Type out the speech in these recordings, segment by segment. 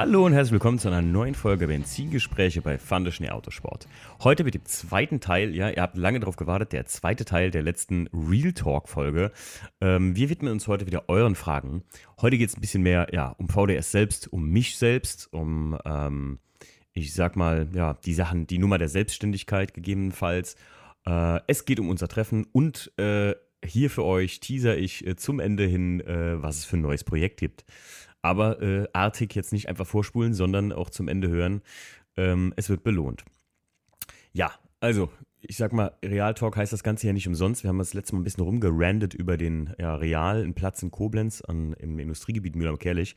Hallo und herzlich willkommen zu einer neuen Folge Benzingespräche bei Fande Schnee Autosport. Heute mit dem zweiten Teil, ja, ihr habt lange darauf gewartet, der zweite Teil der letzten Real Talk Folge. Ähm, wir widmen uns heute wieder euren Fragen. Heute geht es ein bisschen mehr, ja, um VDS selbst, um mich selbst, um, ähm, ich sag mal, ja, die Sachen, die Nummer der Selbstständigkeit gegebenenfalls. Äh, es geht um unser Treffen und äh, hier für euch teaser ich äh, zum Ende hin, äh, was es für ein neues Projekt gibt aber äh, artig jetzt nicht einfach vorspulen, sondern auch zum Ende hören. Ähm, es wird belohnt. Ja, also, ich sag mal, Real Talk heißt das Ganze ja nicht umsonst. Wir haben das letzte Mal ein bisschen rumgerandet über den ja, Real, einen Platz in Koblenz am, im Industriegebiet Mühlheim-Kerlich,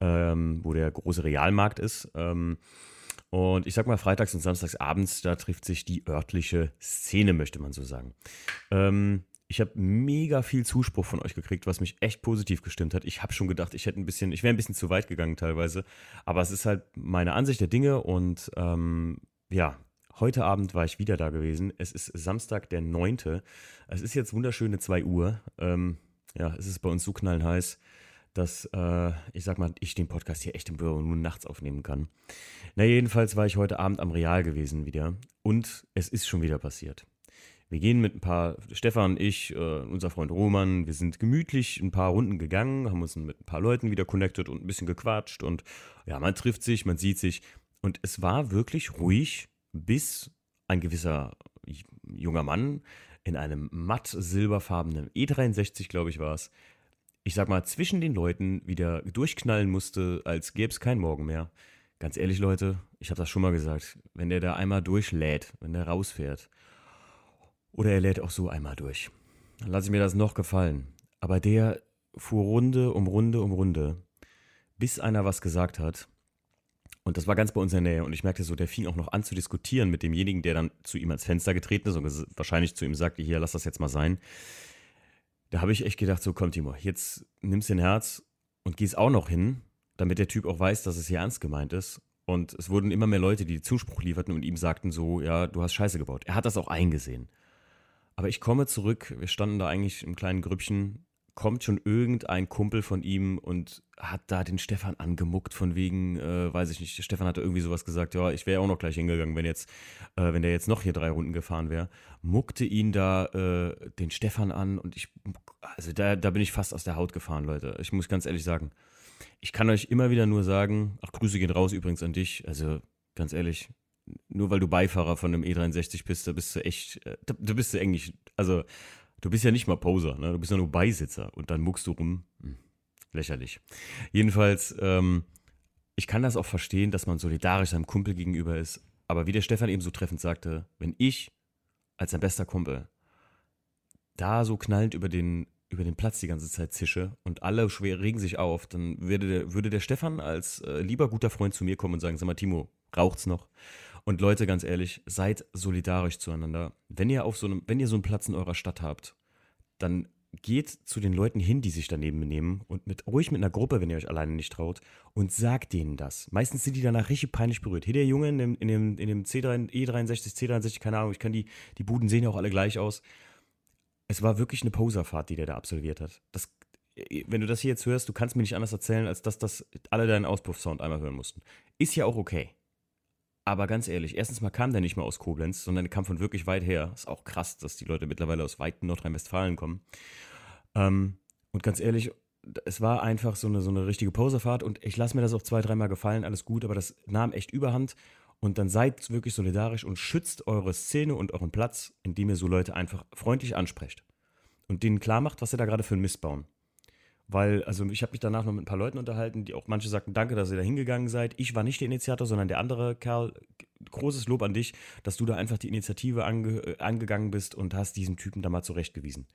ähm, wo der große Realmarkt ist. Ähm, und ich sag mal, freitags und samstags abends, da trifft sich die örtliche Szene, möchte man so sagen. Ähm, ich habe mega viel Zuspruch von euch gekriegt, was mich echt positiv gestimmt hat. Ich habe schon gedacht, ich hätte ein bisschen, ich wäre ein bisschen zu weit gegangen teilweise. Aber es ist halt meine Ansicht der Dinge und ähm, ja, heute Abend war ich wieder da gewesen. Es ist Samstag, der 9. Es ist jetzt wunderschöne 2 Uhr. Ähm, ja, es ist bei uns so knallheiß, dass äh, ich sag mal, ich den Podcast hier echt im Büro nur nachts aufnehmen kann. Na, jedenfalls war ich heute Abend am Real gewesen wieder und es ist schon wieder passiert. Wir gehen mit ein paar, Stefan, ich, äh, unser Freund Roman, wir sind gemütlich ein paar Runden gegangen, haben uns mit ein paar Leuten wieder connected und ein bisschen gequatscht und ja, man trifft sich, man sieht sich und es war wirklich ruhig, bis ein gewisser junger Mann in einem matt silberfarbenen E63, glaube ich, war es, ich sag mal, zwischen den Leuten wieder durchknallen musste, als gäbe es kein Morgen mehr. Ganz ehrlich, Leute, ich habe das schon mal gesagt, wenn der da einmal durchlädt, wenn der rausfährt, oder er lädt auch so einmal durch. Dann lasse ich mir das noch gefallen. Aber der fuhr Runde um Runde um Runde, bis einer was gesagt hat. Und das war ganz bei uns in der Nähe. Und ich merkte so, der fing auch noch an zu diskutieren mit demjenigen, der dann zu ihm ans Fenster getreten ist und wahrscheinlich zu ihm sagte, hier, lass das jetzt mal sein. Da habe ich echt gedacht, so komm Timo, jetzt nimmst den Herz und gehst auch noch hin, damit der Typ auch weiß, dass es hier ernst gemeint ist. Und es wurden immer mehr Leute, die Zuspruch lieferten und ihm sagten so, ja, du hast Scheiße gebaut. Er hat das auch eingesehen. Aber ich komme zurück, wir standen da eigentlich im kleinen Grüppchen, kommt schon irgendein Kumpel von ihm und hat da den Stefan angemuckt von wegen, äh, weiß ich nicht, Stefan hatte irgendwie sowas gesagt, ja, ich wäre auch noch gleich hingegangen, wenn jetzt, äh, wenn der jetzt noch hier drei Runden gefahren wäre, muckte ihn da äh, den Stefan an und ich, also da, da bin ich fast aus der Haut gefahren, Leute. Ich muss ganz ehrlich sagen, ich kann euch immer wieder nur sagen, ach, Grüße gehen raus übrigens an dich, also ganz ehrlich, nur weil du Beifahrer von einem E63 bist, da bist du echt, äh, du bist du eigentlich, also du bist ja nicht mal Poser, ne? du bist ja nur Beisitzer und dann muckst du rum. Hm, lächerlich. Jedenfalls, ähm, ich kann das auch verstehen, dass man solidarisch seinem Kumpel gegenüber ist, aber wie der Stefan eben so treffend sagte, wenn ich als sein bester Kumpel da so knallend über den, über den Platz die ganze Zeit zische und alle schwer regen sich auf, dann würde der, würde der Stefan als äh, lieber guter Freund zu mir kommen und sagen, sag mal, Timo, raucht's noch? Und Leute, ganz ehrlich, seid solidarisch zueinander. Wenn ihr auf so einem, wenn ihr so einen Platz in eurer Stadt habt, dann geht zu den Leuten hin, die sich daneben benehmen und mit ruhig mit einer Gruppe, wenn ihr euch alleine nicht traut, und sagt denen das. Meistens sind die danach richtig peinlich berührt. Hier der Junge in dem, in dem, in dem C3, E63, C63, keine Ahnung, ich kann die, die Buden sehen ja auch alle gleich aus. Es war wirklich eine Poserfahrt, die der da absolviert hat. Das, wenn du das hier jetzt hörst, du kannst mir nicht anders erzählen, als dass das alle deinen Auspuffsound einmal hören mussten. Ist ja auch okay. Aber ganz ehrlich, erstens mal kam der nicht mal aus Koblenz, sondern der kam von wirklich weit her. Ist auch krass, dass die Leute mittlerweile aus weiten Nordrhein-Westfalen kommen. Ähm, und ganz ehrlich, es war einfach so eine, so eine richtige Poserfahrt und ich lasse mir das auch zwei, dreimal gefallen, alles gut, aber das nahm echt überhand. Und dann seid wirklich solidarisch und schützt eure Szene und euren Platz, indem ihr so Leute einfach freundlich ansprecht. Und denen klar macht, was sie da gerade für einen Mist bauen. Weil, also ich habe mich danach noch mit ein paar Leuten unterhalten, die auch manche sagten, danke, dass ihr da hingegangen seid. Ich war nicht der Initiator, sondern der andere Kerl. Großes Lob an dich, dass du da einfach die Initiative ange äh, angegangen bist und hast diesen Typen da mal zurechtgewiesen.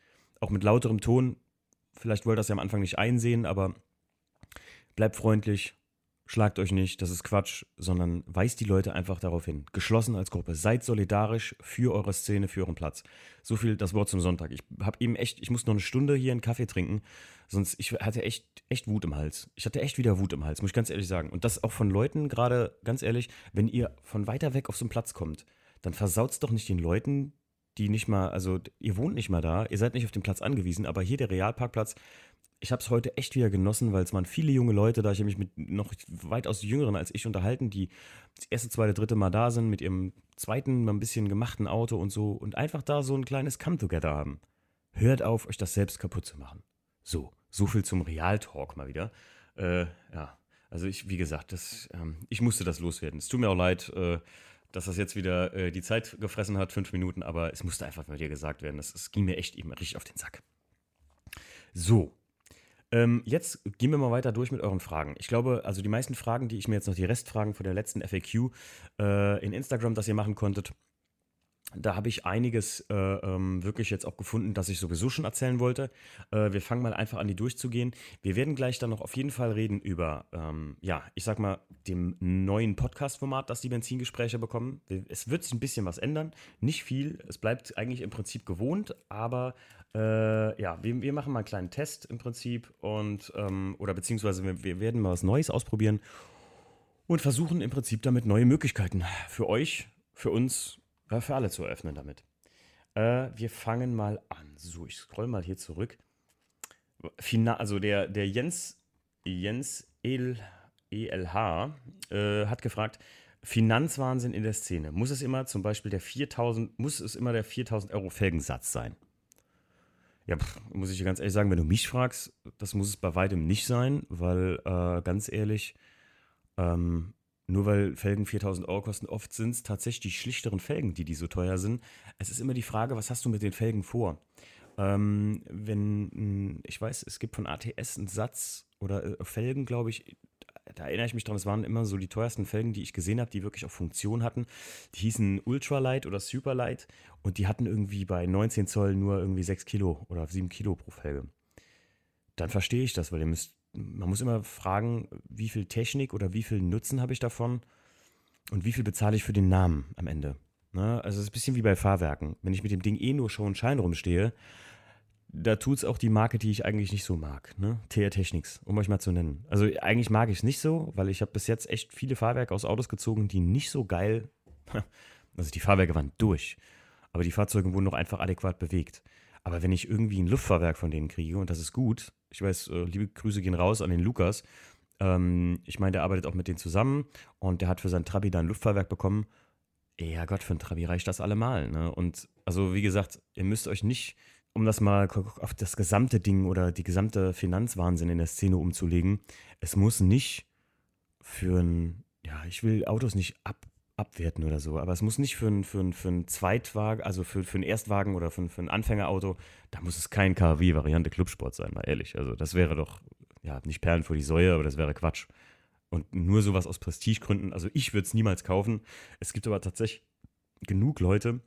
Auch mit lauterem Ton. Vielleicht wollt ihr das ja am Anfang nicht einsehen, aber bleibt freundlich, schlagt euch nicht, das ist Quatsch, sondern weist die Leute einfach darauf hin. Geschlossen als Gruppe. Seid solidarisch für eure Szene, für euren Platz. So viel das Wort zum Sonntag. Ich habe eben echt, ich muss noch eine Stunde hier einen Kaffee trinken, sonst ich hatte echt, echt Wut im Hals. Ich hatte echt wieder Wut im Hals, muss ich ganz ehrlich sagen. Und das auch von Leuten, gerade ganz ehrlich, wenn ihr von weiter weg auf so einen Platz kommt, dann versaut's doch nicht den Leuten, die nicht mal, also ihr wohnt nicht mal da, ihr seid nicht auf den Platz angewiesen, aber hier der Realparkplatz, ich habe es heute echt wieder genossen, weil es waren viele junge Leute da. Ich habe mich mit noch weitaus jüngeren als ich unterhalten, die das erste, zweite, dritte Mal da sind, mit ihrem zweiten, mal ein bisschen gemachten Auto und so und einfach da so ein kleines Come-Together haben. Hört auf, euch das selbst kaputt zu machen. So, so viel zum Realtalk mal wieder. Äh, ja, also ich, wie gesagt, das, ähm, ich musste das loswerden. Es tut mir auch leid, äh, dass das jetzt wieder äh, die Zeit gefressen hat, fünf Minuten, aber es musste einfach mal dir gesagt werden. Das, das ging mir echt eben richtig auf den Sack. So, ähm, jetzt gehen wir mal weiter durch mit euren Fragen. Ich glaube, also die meisten Fragen, die ich mir jetzt noch, die Restfragen von der letzten FAQ äh, in Instagram, das ihr machen konntet, da habe ich einiges äh, ähm, wirklich jetzt auch gefunden, das ich sowieso schon erzählen wollte. Äh, wir fangen mal einfach an, die durchzugehen. Wir werden gleich dann noch auf jeden Fall reden über, ähm, ja, ich sag mal, dem neuen Podcast-Format, das die Benzingespräche bekommen. Es wird sich ein bisschen was ändern. Nicht viel. Es bleibt eigentlich im Prinzip gewohnt, aber äh, ja, wir, wir, machen mal einen kleinen Test im Prinzip und, ähm, oder beziehungsweise wir, wir werden mal was Neues ausprobieren und versuchen im Prinzip damit neue Möglichkeiten für euch, für uns äh, für alle zu eröffnen damit. Äh, wir fangen mal an. So, ich scroll mal hier zurück. Fina also der, der Jens, Jens El, ELH äh, hat gefragt, Finanzwahnsinn in der Szene. Muss es immer zum Beispiel der 4000, muss es immer der 4000 Euro Felgensatz sein? Ja, pff, muss ich dir ganz ehrlich sagen, wenn du mich fragst, das muss es bei weitem nicht sein, weil äh, ganz ehrlich, ähm, nur weil Felgen 4000 Euro kosten, oft sind es tatsächlich die schlichteren Felgen, die, die so teuer sind. Es ist immer die Frage, was hast du mit den Felgen vor? Ähm, wenn, hm, ich weiß, es gibt von ATS einen Satz oder äh, Felgen, glaube ich, da erinnere ich mich dran, es waren immer so die teuersten Felgen, die ich gesehen habe, die wirklich auch Funktion hatten. Die hießen Ultralight oder Superlight und die hatten irgendwie bei 19 Zoll nur irgendwie 6 Kilo oder 7 Kilo pro Felge. Dann verstehe ich das, weil ihr müsst man muss immer fragen, wie viel Technik oder wie viel Nutzen habe ich davon und wie viel bezahle ich für den Namen am Ende. Ne? Also es ist ein bisschen wie bei Fahrwerken. Wenn ich mit dem Ding eh nur und Schein rumstehe, da tut es auch die Marke, die ich eigentlich nicht so mag. Ne? TR Technics, um euch mal zu nennen. Also eigentlich mag ich es nicht so, weil ich habe bis jetzt echt viele Fahrwerke aus Autos gezogen, die nicht so geil, also die Fahrwerke waren durch, aber die Fahrzeuge wurden noch einfach adäquat bewegt. Aber wenn ich irgendwie ein Luftfahrwerk von denen kriege und das ist gut, ich weiß, äh, liebe Grüße gehen raus an den Lukas. Ähm, ich meine, der arbeitet auch mit denen zusammen und der hat für sein Trabi da ein Luftfahrwerk bekommen. Ja Gott, für ein Trabi reicht das allemal. Ne? Und also wie gesagt, ihr müsst euch nicht, um das mal auf das gesamte Ding oder die gesamte Finanzwahnsinn in der Szene umzulegen, es muss nicht für ein, ja, ich will Autos nicht ab, abwerten oder so. Aber es muss nicht für einen für ein, für ein Zweitwagen, also für, für einen Erstwagen oder für, für ein Anfängerauto, da muss es kein KW-Variante Clubsport sein, mal ehrlich. Also das wäre doch, ja, nicht Perlen vor die Säue, aber das wäre Quatsch. Und nur sowas aus Prestigegründen, also ich würde es niemals kaufen. Es gibt aber tatsächlich genug Leute,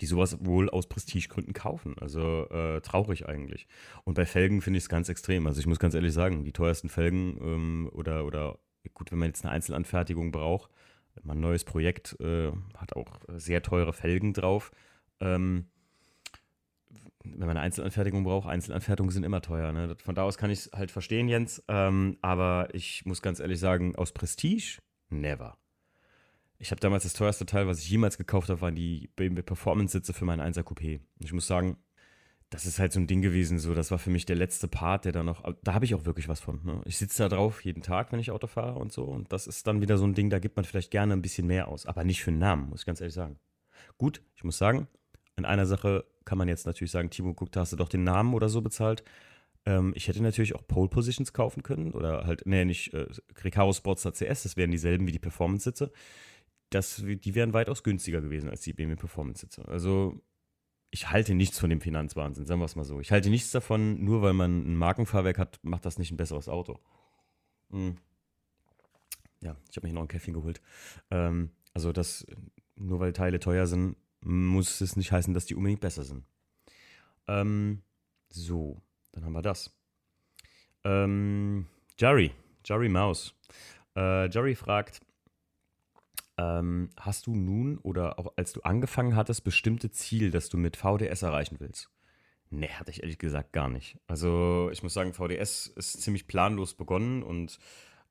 die sowas wohl aus Prestigegründen kaufen. Also äh, traurig eigentlich. Und bei Felgen finde ich es ganz extrem. Also ich muss ganz ehrlich sagen, die teuersten Felgen ähm, oder, oder gut, wenn man jetzt eine Einzelanfertigung braucht, mein neues Projekt äh, hat auch sehr teure Felgen drauf. Ähm, wenn man eine Einzelanfertigung braucht, Einzelanfertigungen sind immer teuer. Ne? Von da aus kann ich es halt verstehen, Jens. Ähm, aber ich muss ganz ehrlich sagen, aus Prestige, never. Ich habe damals das teuerste Teil, was ich jemals gekauft habe, waren die BMW Performance-Sitze für meinen 1er Coupé. Ich muss sagen, das ist halt so ein Ding gewesen, so, das war für mich der letzte Part, der da noch, da habe ich auch wirklich was von. Ne? Ich sitze da drauf jeden Tag, wenn ich Auto fahre und so. Und das ist dann wieder so ein Ding, da gibt man vielleicht gerne ein bisschen mehr aus. Aber nicht für einen Namen, muss ich ganz ehrlich sagen. Gut, ich muss sagen, in einer Sache kann man jetzt natürlich sagen, Timo, guck, da hast du doch den Namen oder so bezahlt. Ähm, ich hätte natürlich auch Pole Positions kaufen können oder halt, nee, nicht äh, Recaro Sportster CS, das wären dieselben wie die Performance-Sitze. die wären weitaus günstiger gewesen als die BMW Performance-Sitze. Also ich halte nichts von dem Finanzwahnsinn, sagen wir es mal so. Ich halte nichts davon, nur weil man ein Markenfahrwerk hat, macht das nicht ein besseres Auto. Hm. Ja, ich habe mich noch ein Käffchen geholt. Ähm, also das, nur weil Teile teuer sind, muss es nicht heißen, dass die unbedingt besser sind. Ähm, so, dann haben wir das. Ähm, Jerry, Jerry Maus. Äh, Jerry fragt, ähm, hast du nun oder auch als du angefangen hattest, bestimmte Ziel, das du mit VDS erreichen willst? Nee, hatte ich ehrlich gesagt gar nicht. Also ich muss sagen, VDS ist ziemlich planlos begonnen und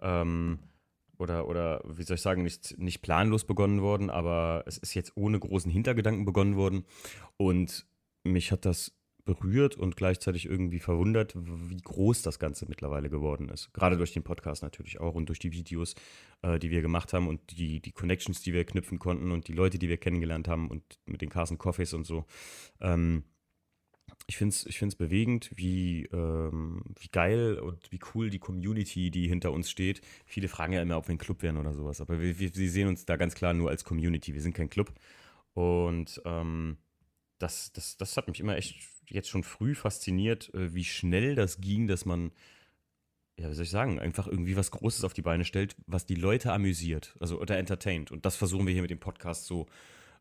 ähm, oder, oder wie soll ich sagen, nicht, nicht planlos begonnen worden, aber es ist jetzt ohne großen Hintergedanken begonnen worden. Und mich hat das berührt und gleichzeitig irgendwie verwundert, wie groß das Ganze mittlerweile geworden ist. Gerade durch den Podcast natürlich auch und durch die Videos, äh, die wir gemacht haben und die, die Connections, die wir knüpfen konnten und die Leute, die wir kennengelernt haben und mit den Carson Coffees und so. Ähm, ich finde es ich find's bewegend, wie, ähm, wie geil und wie cool die Community, die hinter uns steht. Viele fragen ja immer, ob wir ein Club wären oder sowas, aber wir, wir, wir sehen uns da ganz klar nur als Community. Wir sind kein Club. Und ähm, das, das, das hat mich immer echt jetzt schon früh fasziniert, äh, wie schnell das ging, dass man, ja, wie soll ich sagen, einfach irgendwie was Großes auf die Beine stellt, was die Leute amüsiert, also oder entertaint. Und das versuchen wir hier mit dem Podcast so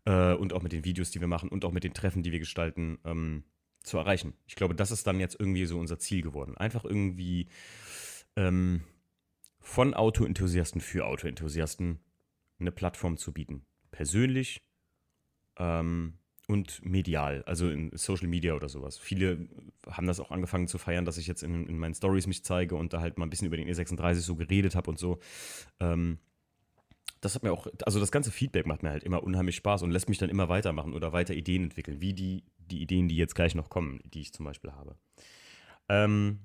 äh, und auch mit den Videos, die wir machen und auch mit den Treffen, die wir gestalten, ähm, zu erreichen. Ich glaube, das ist dann jetzt irgendwie so unser Ziel geworden. Einfach irgendwie ähm, von Autoenthusiasten für Autoenthusiasten eine Plattform zu bieten. Persönlich, ähm, und medial, also in Social Media oder sowas. Viele haben das auch angefangen zu feiern, dass ich jetzt in, in meinen Stories mich zeige und da halt mal ein bisschen über den E36 so geredet habe und so. Ähm, das hat mir auch, also das ganze Feedback macht mir halt immer unheimlich Spaß und lässt mich dann immer weitermachen oder weiter Ideen entwickeln, wie die, die Ideen, die jetzt gleich noch kommen, die ich zum Beispiel habe. Ähm,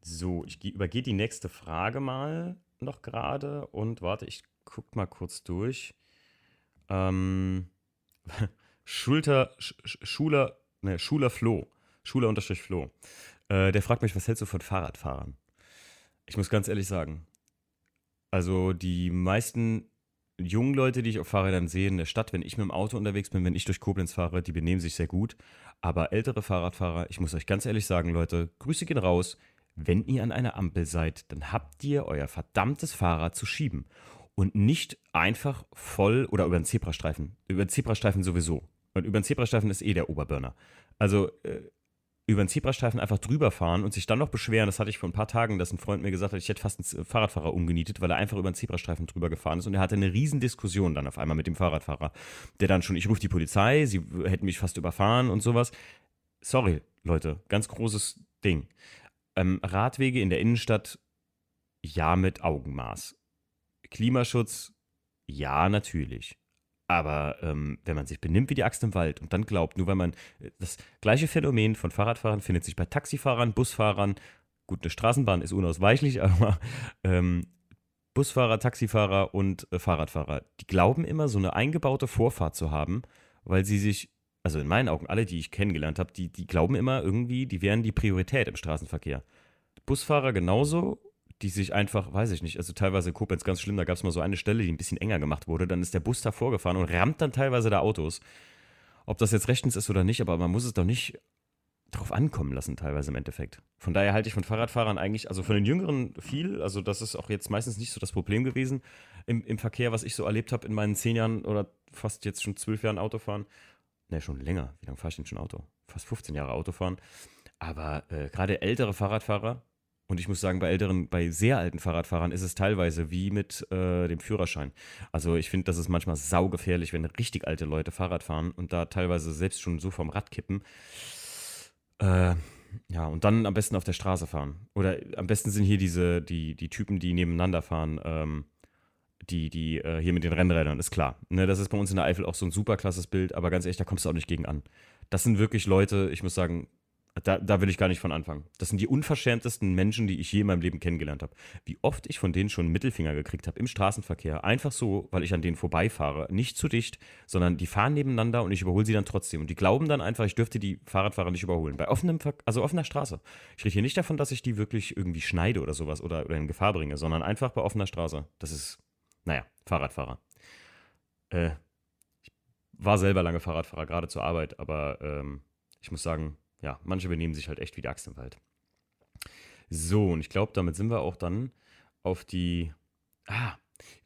so, ich übergehe die nächste Frage mal noch gerade und warte, ich guck mal kurz durch. Ähm, Schulter, Sch Schuler, ne, Schuler Flo, Schuler unterstrich Flo, äh, der fragt mich, was hältst du von Fahrradfahrern? Ich muss ganz ehrlich sagen, also die meisten jungen Leute, die ich auf Fahrrädern sehe in der Stadt, wenn ich mit dem Auto unterwegs bin, wenn ich durch Koblenz fahre, die benehmen sich sehr gut. Aber ältere Fahrradfahrer, ich muss euch ganz ehrlich sagen, Leute, Grüße gehen raus. Wenn ihr an einer Ampel seid, dann habt ihr euer verdammtes Fahrrad zu schieben und nicht einfach voll oder über den Zebrastreifen. Über den Zebrastreifen sowieso. Und über den Zebrastreifen ist eh der Oberburner. Also äh, über den Zebrastreifen einfach drüber fahren und sich dann noch beschweren, das hatte ich vor ein paar Tagen, dass ein Freund mir gesagt hat, ich hätte fast einen Fahrradfahrer umgenietet, weil er einfach über den Zebrastreifen drüber gefahren ist und er hatte eine riesen Diskussion dann auf einmal mit dem Fahrradfahrer, der dann schon, ich rufe die Polizei, sie hätten mich fast überfahren und sowas. Sorry, Leute, ganz großes Ding. Ähm, Radwege in der Innenstadt, ja mit Augenmaß. Klimaschutz, ja, natürlich. Aber ähm, wenn man sich benimmt wie die Axt im Wald und dann glaubt, nur weil man äh, das gleiche Phänomen von Fahrradfahrern findet sich bei Taxifahrern, Busfahrern, gut, eine Straßenbahn ist unausweichlich, aber ähm, Busfahrer, Taxifahrer und äh, Fahrradfahrer, die glauben immer, so eine eingebaute Vorfahrt zu haben, weil sie sich, also in meinen Augen, alle, die ich kennengelernt habe, die, die glauben immer irgendwie, die wären die Priorität im Straßenverkehr. Busfahrer genauso die sich einfach, weiß ich nicht, also teilweise in Koblenz ganz schlimm, da gab es mal so eine Stelle, die ein bisschen enger gemacht wurde, dann ist der Bus da vorgefahren und rammt dann teilweise da Autos. Ob das jetzt rechtens ist oder nicht, aber man muss es doch nicht drauf ankommen lassen, teilweise im Endeffekt. Von daher halte ich von Fahrradfahrern eigentlich, also von den Jüngeren viel, also das ist auch jetzt meistens nicht so das Problem gewesen im, im Verkehr, was ich so erlebt habe in meinen zehn Jahren oder fast jetzt schon zwölf Jahren Autofahren. Ne, schon länger. Wie lange fahre ich denn schon Auto? Fast 15 Jahre Autofahren. Aber äh, gerade ältere Fahrradfahrer, und ich muss sagen, bei älteren, bei sehr alten Fahrradfahrern ist es teilweise wie mit äh, dem Führerschein. Also ich finde, das ist manchmal saugefährlich, wenn richtig alte Leute Fahrrad fahren und da teilweise selbst schon so vom Rad kippen. Äh, ja, und dann am besten auf der Straße fahren. Oder am besten sind hier diese, die, die Typen, die nebeneinander fahren, ähm, die, die äh, hier mit den Rennrädern, ist klar. Ne, das ist bei uns in der Eifel auch so ein super klasses Bild, aber ganz ehrlich, da kommst du auch nicht gegen an. Das sind wirklich Leute, ich muss sagen, da, da, will ich gar nicht von anfangen. Das sind die unverschämtesten Menschen, die ich je in meinem Leben kennengelernt habe. Wie oft ich von denen schon einen Mittelfinger gekriegt habe im Straßenverkehr. Einfach so, weil ich an denen vorbeifahre. Nicht zu dicht, sondern die fahren nebeneinander und ich überhole sie dann trotzdem. Und die glauben dann einfach, ich dürfte die Fahrradfahrer nicht überholen. Bei offenem, also offener Straße. Ich rede hier nicht davon, dass ich die wirklich irgendwie schneide oder sowas oder, oder in Gefahr bringe, sondern einfach bei offener Straße. Das ist, naja, Fahrradfahrer. Äh, ich war selber lange Fahrradfahrer, gerade zur Arbeit, aber ähm, ich muss sagen, ja, manche benehmen sich halt echt wie die Axt im Wald. So, und ich glaube, damit sind wir auch dann auf die. Ah,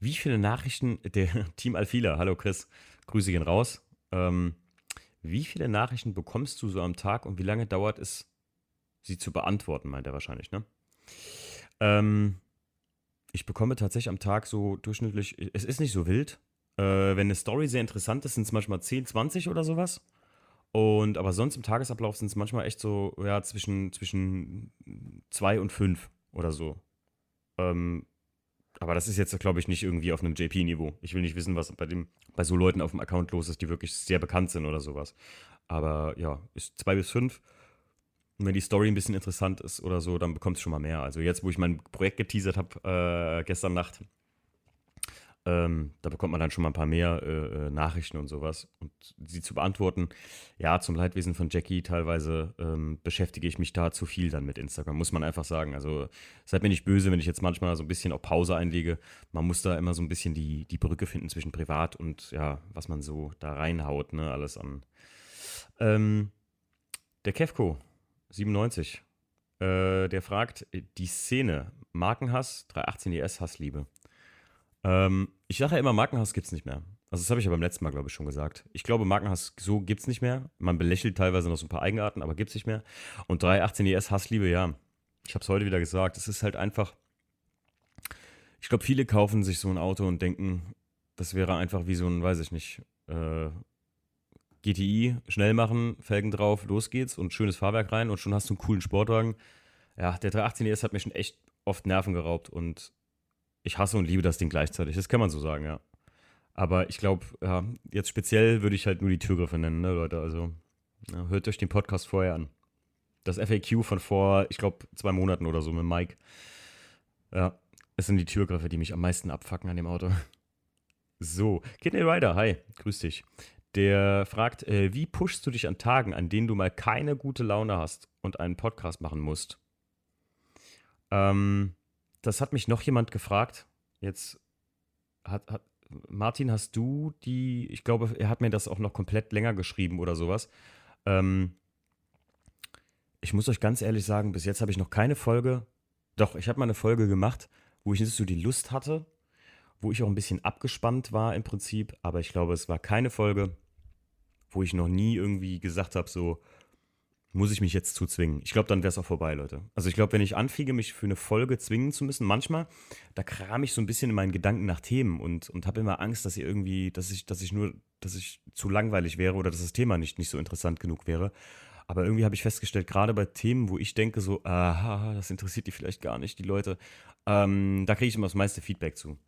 wie viele Nachrichten. Der Team Alfila, hallo Chris, Grüße gehen raus. Ähm, wie viele Nachrichten bekommst du so am Tag und wie lange dauert es, sie zu beantworten, meint er wahrscheinlich, ne? Ähm, ich bekomme tatsächlich am Tag so durchschnittlich, es ist nicht so wild. Äh, wenn eine Story sehr interessant ist, sind es manchmal 10, 20 oder sowas. Und aber sonst im Tagesablauf sind es manchmal echt so, ja, zwischen, zwischen zwei und fünf oder so. Ähm, aber das ist jetzt, glaube ich, nicht irgendwie auf einem JP-Niveau. Ich will nicht wissen, was bei, dem, bei so Leuten auf dem Account los ist, die wirklich sehr bekannt sind oder sowas. Aber ja, ist zwei bis fünf. Und wenn die Story ein bisschen interessant ist oder so, dann bekommt es schon mal mehr. Also jetzt, wo ich mein Projekt geteasert habe, äh, gestern Nacht, ähm, da bekommt man dann schon mal ein paar mehr äh, äh, Nachrichten und sowas. Und sie zu beantworten, ja, zum Leidwesen von Jackie teilweise ähm, beschäftige ich mich da zu viel dann mit Instagram, muss man einfach sagen. Also seid mir nicht böse, wenn ich jetzt manchmal so ein bisschen auf Pause einlege. Man muss da immer so ein bisschen die, die Brücke finden zwischen privat und ja, was man so da reinhaut, ne, alles an. Ähm, der Kevko, 97, äh, der fragt, die Szene, Markenhass, 318 ES Hassliebe. Ähm, ich sage ja immer, Markenhass gibt es nicht mehr. Also das habe ich ja beim letzten Mal, glaube ich, schon gesagt. Ich glaube, Markenhass so gibt es nicht mehr. Man belächelt teilweise noch so ein paar Eigenarten, aber gibt es nicht mehr. Und 318 ES Hassliebe, ja. Ich habe es heute wieder gesagt. Es ist halt einfach. Ich glaube, viele kaufen sich so ein Auto und denken, das wäre einfach wie so ein, weiß ich nicht, äh, GTI, schnell machen, Felgen drauf, los geht's und schönes Fahrwerk rein und schon hast du einen coolen Sportwagen. Ja, der 318 ES hat mir schon echt oft Nerven geraubt und ich hasse und liebe das Ding gleichzeitig. Das kann man so sagen, ja. Aber ich glaube, ja, jetzt speziell würde ich halt nur die Türgriffe nennen, ne, Leute. Also ja, hört euch den Podcast vorher an. Das FAQ von vor, ich glaube, zwei Monaten oder so mit Mike. Ja, es sind die Türgriffe, die mich am meisten abfacken an dem Auto. So, Kidney Rider, hi, grüß dich. Der fragt, äh, wie pushst du dich an Tagen, an denen du mal keine gute Laune hast und einen Podcast machen musst? Ähm, das hat mich noch jemand gefragt. Jetzt hat, hat Martin, hast du die, ich glaube, er hat mir das auch noch komplett länger geschrieben oder sowas. Ähm, ich muss euch ganz ehrlich sagen, bis jetzt habe ich noch keine Folge. Doch, ich habe mal eine Folge gemacht, wo ich nicht so die Lust hatte, wo ich auch ein bisschen abgespannt war im Prinzip, aber ich glaube, es war keine Folge, wo ich noch nie irgendwie gesagt habe, so, muss ich mich jetzt zu zwingen. Ich glaube, dann wäre es auch vorbei, Leute. Also ich glaube, wenn ich anfiege, mich für eine Folge zwingen zu müssen, manchmal, da kram ich so ein bisschen in meinen Gedanken nach Themen und, und habe immer Angst, dass ich irgendwie, dass ich, dass ich nur, dass ich zu langweilig wäre oder dass das Thema nicht, nicht so interessant genug wäre. Aber irgendwie habe ich festgestellt, gerade bei Themen, wo ich denke, so, aha, das interessiert die vielleicht gar nicht, die Leute, ähm, da kriege ich immer das meiste Feedback zu.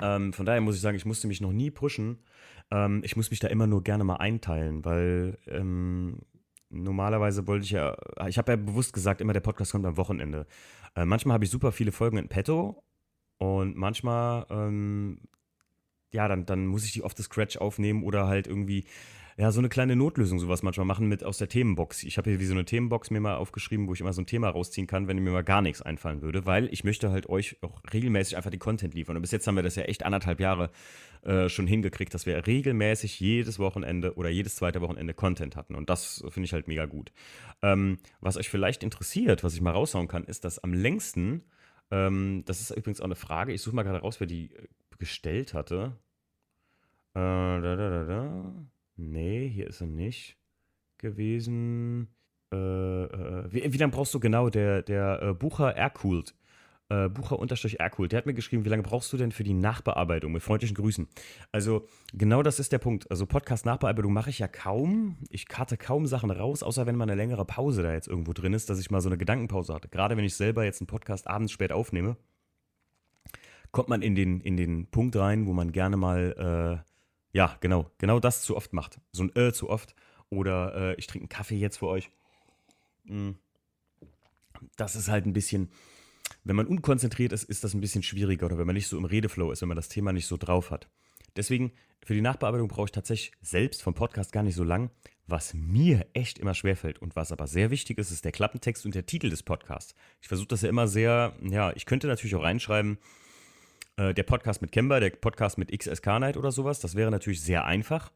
Ähm, von daher muss ich sagen, ich musste mich noch nie pushen. Ähm, ich muss mich da immer nur gerne mal einteilen, weil ähm, normalerweise wollte ich ja, ich habe ja bewusst gesagt, immer der Podcast kommt am Wochenende. Äh, manchmal habe ich super viele Folgen in petto und manchmal, ähm, ja, dann, dann muss ich die off the scratch aufnehmen oder halt irgendwie, ja, so eine kleine Notlösung sowas manchmal machen mit aus der Themenbox. Ich habe hier wie so eine Themenbox mir mal aufgeschrieben, wo ich immer so ein Thema rausziehen kann, wenn mir mal gar nichts einfallen würde, weil ich möchte halt euch auch regelmäßig einfach die Content liefern. Und bis jetzt haben wir das ja echt anderthalb Jahre äh, schon hingekriegt, dass wir regelmäßig jedes Wochenende oder jedes zweite Wochenende Content hatten. Und das finde ich halt mega gut. Ähm, was euch vielleicht interessiert, was ich mal raushauen kann, ist, dass am längsten, ähm, das ist übrigens auch eine Frage, ich suche mal gerade raus, wer die äh, gestellt hatte. Äh, da, da, da, da. Nee, hier ist er nicht gewesen. Äh, äh, wie, lange brauchst du genau? Der, der äh, Bucher Erkult. Äh, Bucher-Erkult. Der hat mir geschrieben, wie lange brauchst du denn für die Nachbearbeitung? Mit freundlichen Grüßen. Also, genau das ist der Punkt. Also, Podcast-Nachbearbeitung mache ich ja kaum. Ich karte kaum Sachen raus, außer wenn mal eine längere Pause da jetzt irgendwo drin ist, dass ich mal so eine Gedankenpause hatte. Gerade wenn ich selber jetzt einen Podcast abends spät aufnehme, kommt man in den, in den Punkt rein, wo man gerne mal. Ja, genau. Genau das zu oft macht. So ein äh zu oft. Oder äh, ich trinke einen Kaffee jetzt für euch. Mm. Das ist halt ein bisschen, wenn man unkonzentriert ist, ist das ein bisschen schwieriger. Oder wenn man nicht so im Redeflow ist, wenn man das Thema nicht so drauf hat. Deswegen, für die Nachbearbeitung brauche ich tatsächlich selbst vom Podcast gar nicht so lang. Was mir echt immer schwerfällt und was aber sehr wichtig ist, ist der Klappentext und der Titel des Podcasts. Ich versuche das ja immer sehr, ja, ich könnte natürlich auch reinschreiben, äh, der Podcast mit Kemba, der Podcast mit XSK Night oder sowas, das wäre natürlich sehr einfach.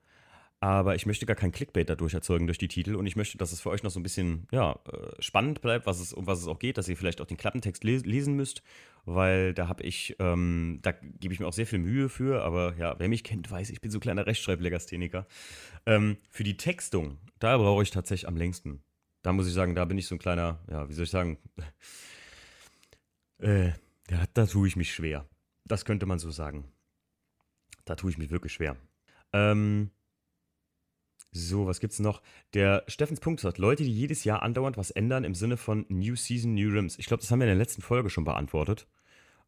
Aber ich möchte gar kein Clickbait dadurch erzeugen durch die Titel und ich möchte, dass es für euch noch so ein bisschen ja, äh, spannend bleibt, was es, um was es auch geht, dass ihr vielleicht auch den Klappentext les lesen müsst, weil da habe ich, ähm, da gebe ich mir auch sehr viel Mühe für, aber ja, wer mich kennt, weiß, ich bin so ein kleiner Rechtschreiblegastheniker. Ähm, für die Textung, da brauche ich tatsächlich am längsten. Da muss ich sagen, da bin ich so ein kleiner, ja, wie soll ich sagen, äh, ja, da tue ich mich schwer. Das könnte man so sagen. Da tue ich mich wirklich schwer. Ähm, so, was gibt's noch? Der Steffens Punkt sagt, Leute, die jedes Jahr andauernd was ändern im Sinne von New Season, New Rims. Ich glaube, das haben wir in der letzten Folge schon beantwortet.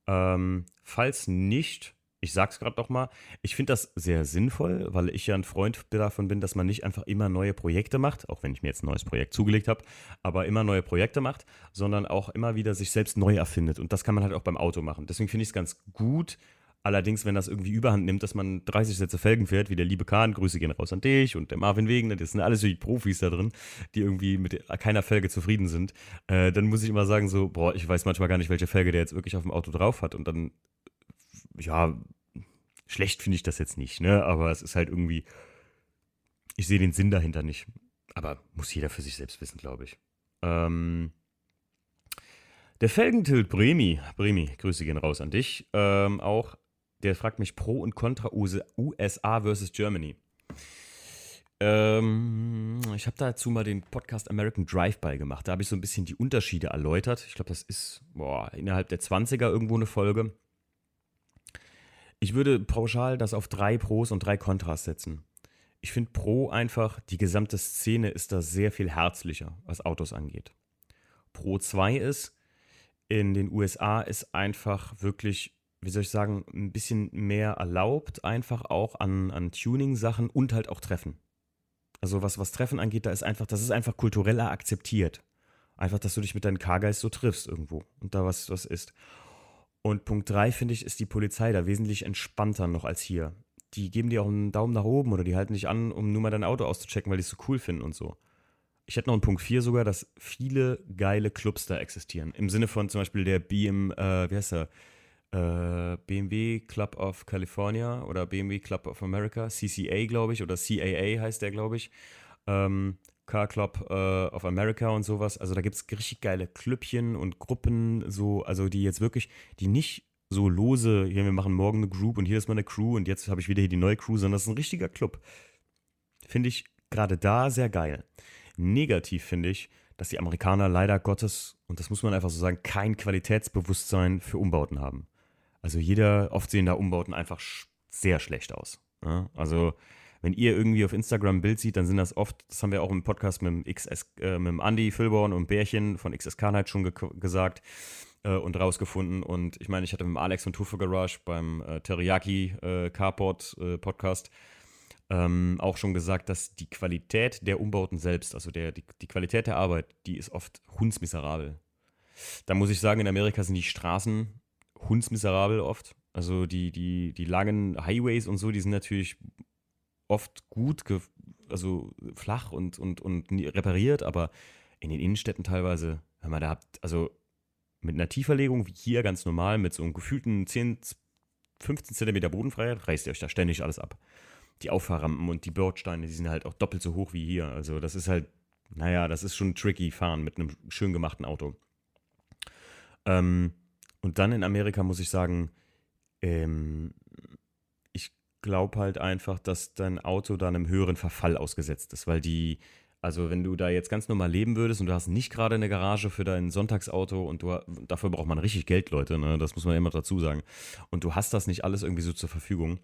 Ähm, falls nicht, ich sag's gerade noch mal, ich finde das sehr sinnvoll, weil ich ja ein Freund davon bin, dass man nicht einfach immer neue Projekte macht, auch wenn ich mir jetzt ein neues Projekt zugelegt habe, aber immer neue Projekte macht, sondern auch immer wieder sich selbst neu erfindet. Und das kann man halt auch beim Auto machen. Deswegen finde ich es ganz gut. Allerdings, wenn das irgendwie überhand nimmt, dass man 30 Sätze Felgen fährt, wie der liebe Kahn, Grüße gehen raus an dich und der Marvin Wegen, das sind alles die Profis da drin, die irgendwie mit keiner Felge zufrieden sind, äh, dann muss ich immer sagen so, boah, ich weiß manchmal gar nicht, welche Felge der jetzt wirklich auf dem Auto drauf hat und dann ja, schlecht finde ich das jetzt nicht, ne? Aber es ist halt irgendwie, ich sehe den Sinn dahinter nicht. Aber muss jeder für sich selbst wissen, glaube ich. Ähm, der Felgentilt Bremi, Bremi, Grüße gehen raus an dich, ähm, auch. Der fragt mich Pro und Contra USA versus Germany. Ähm, ich habe dazu mal den Podcast American Drive-By gemacht. Da habe ich so ein bisschen die Unterschiede erläutert. Ich glaube, das ist boah, innerhalb der 20er irgendwo eine Folge. Ich würde pauschal das auf drei Pros und drei Kontras setzen. Ich finde Pro einfach, die gesamte Szene ist da sehr viel herzlicher, was Autos angeht. Pro 2 ist, in den USA ist einfach wirklich, wie soll ich sagen, ein bisschen mehr erlaubt, einfach auch an, an Tuning-Sachen und halt auch Treffen. Also was, was Treffen angeht, da ist einfach, das ist einfach kultureller akzeptiert. Einfach, dass du dich mit deinem Cargeist so triffst irgendwo und da was, was ist. Und Punkt 3, finde ich, ist die Polizei da wesentlich entspannter noch als hier. Die geben dir auch einen Daumen nach oben oder die halten dich an, um nur mal dein Auto auszuchecken, weil die es so cool finden und so. Ich hätte noch einen Punkt 4 sogar, dass viele geile Clubs da existieren. Im Sinne von zum Beispiel der BM, äh, wie heißt der? Äh, BMW Club of California oder BMW Club of America, CCA, glaube ich, oder CAA heißt der, glaube ich. Ähm, Car Club äh, of America und sowas. Also da gibt es richtig geile Klüppchen und Gruppen, so, also die jetzt wirklich, die nicht so lose, hier, wir machen morgen eine Group und hier ist mal eine Crew und jetzt habe ich wieder hier die neue Crew, sondern das ist ein richtiger Club. Finde ich gerade da sehr geil. Negativ finde ich, dass die Amerikaner leider Gottes, und das muss man einfach so sagen, kein Qualitätsbewusstsein für Umbauten haben. Also jeder, oft sehen da Umbauten einfach sehr schlecht aus. Ja? Also wenn ihr irgendwie auf Instagram ein Bild sieht, dann sind das oft, das haben wir auch im Podcast mit dem, XS, äh, mit dem Andy Filborn und Bärchen von XSK Night schon ge gesagt äh, und rausgefunden. Und ich meine, ich hatte mit dem Alex von Tufe Garage beim äh, Teriyaki äh, Carport äh, Podcast ähm, auch schon gesagt, dass die Qualität der Umbauten selbst, also der, die, die Qualität der Arbeit, die ist oft hundsmiserabel. Da muss ich sagen, in Amerika sind die Straßen hundsmiserabel oft. Also die, die, die langen Highways und so, die sind natürlich oft gut, also flach und, und, und repariert, aber in den Innenstädten teilweise, wenn man da habt, also mit einer Tieferlegung wie hier ganz normal, mit so einem gefühlten 10, 15 Zentimeter Bodenfreiheit, reißt ihr euch da ständig alles ab. Die Auffahrrampen und die Bordsteine, die sind halt auch doppelt so hoch wie hier. Also das ist halt, naja, das ist schon tricky fahren mit einem schön gemachten Auto. Ähm, und dann in Amerika muss ich sagen, ähm, glaube halt einfach, dass dein Auto dann einem höheren Verfall ausgesetzt ist, weil die, also wenn du da jetzt ganz normal leben würdest und du hast nicht gerade eine Garage für dein Sonntagsauto und du, dafür braucht man richtig Geld, Leute, ne? das muss man immer dazu sagen. Und du hast das nicht alles irgendwie so zur Verfügung.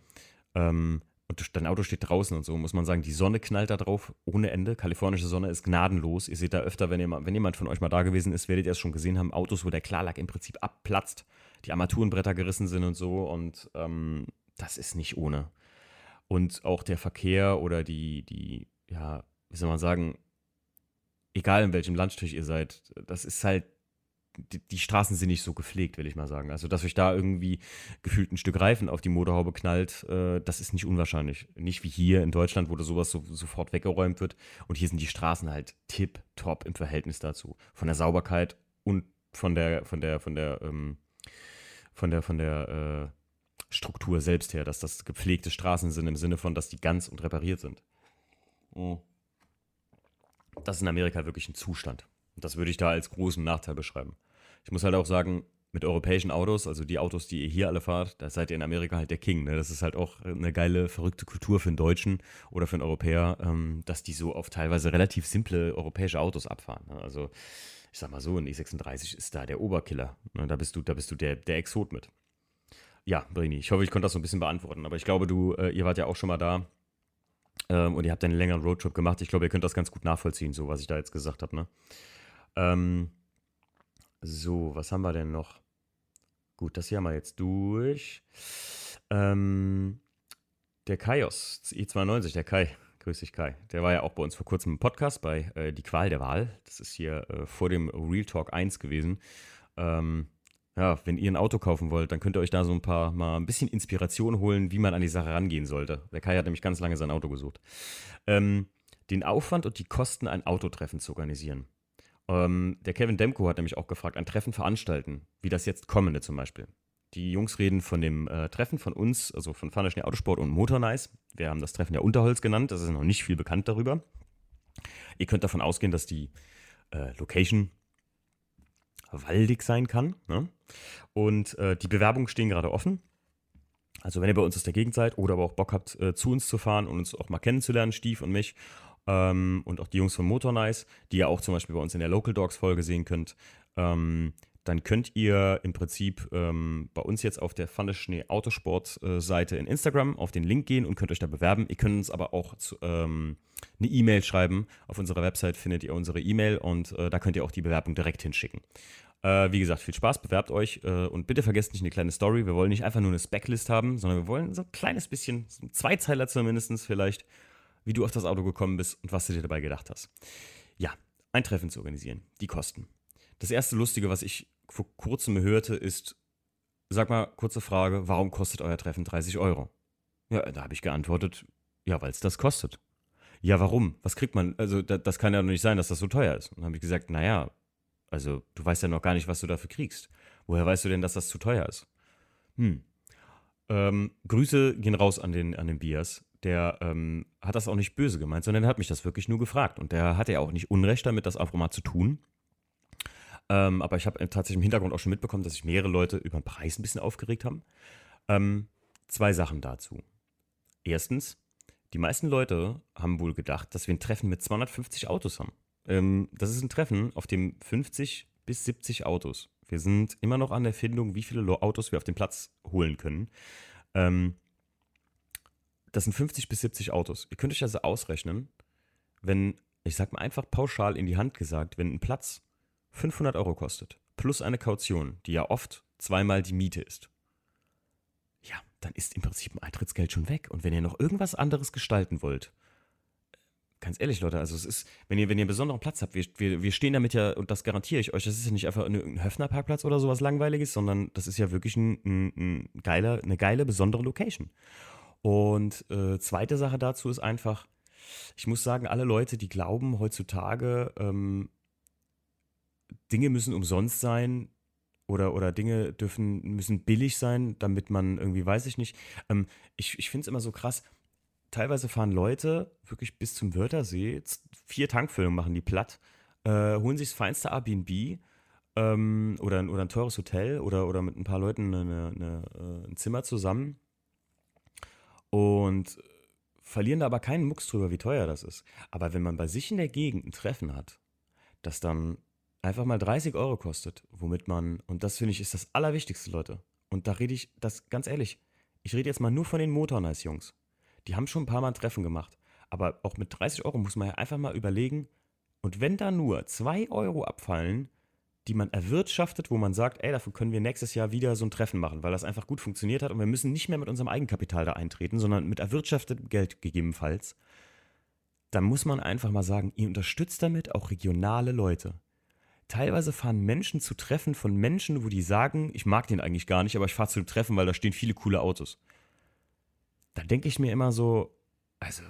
Ähm, und dein Auto steht draußen und so, muss man sagen, die Sonne knallt da drauf ohne Ende. Kalifornische Sonne ist gnadenlos. Ihr seht da öfter, wenn, ihr, wenn jemand von euch mal da gewesen ist, werdet ihr es schon gesehen haben, Autos, wo der Klarlack im Prinzip abplatzt, die Armaturenbretter gerissen sind und so. Und ähm, das ist nicht ohne. Und auch der Verkehr oder die, die, ja, wie soll man sagen, egal in welchem Landstrich ihr seid, das ist halt, die, die, Straßen sind nicht so gepflegt, will ich mal sagen. Also, dass euch da irgendwie gefühlt ein Stück Reifen auf die Motorhaube knallt, äh, das ist nicht unwahrscheinlich. Nicht wie hier in Deutschland, wo da sowas so, sofort weggeräumt wird. Und hier sind die Straßen halt tip-top im Verhältnis dazu. Von der Sauberkeit und von der, von der, von der, ähm, von der, von der, äh, Struktur selbst her, dass das gepflegte Straßen sind im Sinne von, dass die ganz und repariert sind. Oh. Das ist in Amerika wirklich ein Zustand. Und das würde ich da als großen Nachteil beschreiben. Ich muss halt auch sagen, mit europäischen Autos, also die Autos, die ihr hier alle fahrt, da seid ihr in Amerika halt der King. Ne? Das ist halt auch eine geile, verrückte Kultur für einen Deutschen oder für einen Europäer, ähm, dass die so auf teilweise relativ simple europäische Autos abfahren. Ne? Also ich sag mal so, ein E36 ist da der Oberkiller. Ne? Da bist du, da bist du der, der Exot mit. Ja, Brini, ich hoffe, ich konnte das so ein bisschen beantworten. Aber ich glaube, du, äh, ihr wart ja auch schon mal da ähm, und ihr habt einen längeren Roadtrip gemacht. Ich glaube, ihr könnt das ganz gut nachvollziehen, so was ich da jetzt gesagt habe. Ne? Ähm, so, was haben wir denn noch? Gut, das hier haben wir jetzt durch. Ähm, der Kaios, E92, der Kai, grüß dich Kai, der war ja auch bei uns vor kurzem im Podcast bei äh, Die Qual der Wahl. Das ist hier äh, vor dem Real Talk 1 gewesen. Ähm, ja, wenn ihr ein Auto kaufen wollt, dann könnt ihr euch da so ein paar mal ein bisschen Inspiration holen, wie man an die Sache rangehen sollte. Der Kai hat nämlich ganz lange sein Auto gesucht. Ähm, den Aufwand und die Kosten, ein Autotreffen zu organisieren. Ähm, der Kevin Demko hat nämlich auch gefragt, ein Treffen veranstalten, wie das jetzt kommende zum Beispiel. Die Jungs reden von dem äh, Treffen von uns, also von Fahrner Schnee Autosport und Motornice. Wir haben das Treffen ja Unterholz genannt, das ist noch nicht viel bekannt darüber. Ihr könnt davon ausgehen, dass die äh, Location waldig sein kann. Ne? Und äh, die Bewerbungen stehen gerade offen. Also wenn ihr bei uns aus der Gegend seid oder aber auch Bock habt, äh, zu uns zu fahren und uns auch mal kennenzulernen, Stief und mich ähm, und auch die Jungs von Motornice, die ihr auch zum Beispiel bei uns in der Local Dogs Folge sehen könnt, ähm, dann könnt ihr im Prinzip ähm, bei uns jetzt auf der Pfanne Schnee Autosport äh, Seite in Instagram auf den Link gehen und könnt euch da bewerben. Ihr könnt uns aber auch zu, ähm, eine E-Mail schreiben. Auf unserer Website findet ihr unsere E-Mail und äh, da könnt ihr auch die Bewerbung direkt hinschicken. Äh, wie gesagt, viel Spaß, bewerbt euch äh, und bitte vergesst nicht eine kleine Story. Wir wollen nicht einfach nur eine Specklist haben, sondern wir wollen so ein kleines bisschen, so ein Zweizeiler zumindest vielleicht, wie du auf das Auto gekommen bist und was du dir dabei gedacht hast. Ja, ein Treffen zu organisieren, die Kosten. Das erste Lustige, was ich vor kurzem hörte, ist, sag mal, kurze Frage, warum kostet euer Treffen 30 Euro? Ja, da habe ich geantwortet, ja, weil es das kostet. Ja, warum? Was kriegt man? Also, da, das kann ja noch nicht sein, dass das so teuer ist. Und dann habe ich gesagt, naja, also, du weißt ja noch gar nicht, was du dafür kriegst. Woher weißt du denn, dass das zu teuer ist? Hm. Ähm, Grüße gehen raus an den, an den Bias. Der ähm, hat das auch nicht böse gemeint, sondern er hat mich das wirklich nur gefragt. Und der hatte ja auch nicht Unrecht damit, das mal zu tun. Ähm, aber ich habe tatsächlich im Hintergrund auch schon mitbekommen, dass sich mehrere Leute über den Preis ein bisschen aufgeregt haben. Ähm, zwei Sachen dazu. Erstens, die meisten Leute haben wohl gedacht, dass wir ein Treffen mit 250 Autos haben. Ähm, das ist ein Treffen, auf dem 50 bis 70 Autos. Wir sind immer noch an der Findung, wie viele Autos wir auf den Platz holen können. Ähm, das sind 50 bis 70 Autos. Ihr könnt euch also ausrechnen, wenn, ich sag mal einfach pauschal in die Hand gesagt, wenn ein Platz 500 Euro kostet, plus eine Kaution, die ja oft zweimal die Miete ist, ja, dann ist im Prinzip ein Eintrittsgeld schon weg. Und wenn ihr noch irgendwas anderes gestalten wollt, ganz ehrlich, Leute, also es ist, wenn ihr, wenn ihr einen besonderen Platz habt, wir, wir, wir stehen damit ja, und das garantiere ich euch, das ist ja nicht einfach ein Höfner-Parkplatz oder sowas Langweiliges, sondern das ist ja wirklich ein, ein, ein geiler, eine geile, besondere Location. Und äh, zweite Sache dazu ist einfach, ich muss sagen, alle Leute, die glauben heutzutage, ähm, Dinge müssen umsonst sein oder, oder Dinge dürfen, müssen billig sein, damit man irgendwie, weiß ich nicht. Ähm, ich ich finde es immer so krass. Teilweise fahren Leute wirklich bis zum Wörthersee, vier Tankfüllungen machen die platt, äh, holen sich das feinste Airbnb ähm, oder, oder ein teures Hotel oder, oder mit ein paar Leuten eine, eine, äh, ein Zimmer zusammen und verlieren da aber keinen Mucks drüber, wie teuer das ist. Aber wenn man bei sich in der Gegend ein Treffen hat, das dann einfach mal 30 Euro kostet, womit man, und das finde ich ist das Allerwichtigste, Leute. Und da rede ich, das ganz ehrlich, ich rede jetzt mal nur von den Motornice-Jungs. Die haben schon ein paar Mal ein Treffen gemacht. Aber auch mit 30 Euro muss man ja einfach mal überlegen, und wenn da nur 2 Euro abfallen, die man erwirtschaftet, wo man sagt, ey, dafür können wir nächstes Jahr wieder so ein Treffen machen, weil das einfach gut funktioniert hat und wir müssen nicht mehr mit unserem Eigenkapital da eintreten, sondern mit erwirtschaftetem Geld gegebenenfalls, dann muss man einfach mal sagen, ihr unterstützt damit auch regionale Leute teilweise fahren Menschen zu Treffen von Menschen, wo die sagen, ich mag den eigentlich gar nicht, aber ich fahre zu dem Treffen, weil da stehen viele coole Autos. Da denke ich mir immer so, also,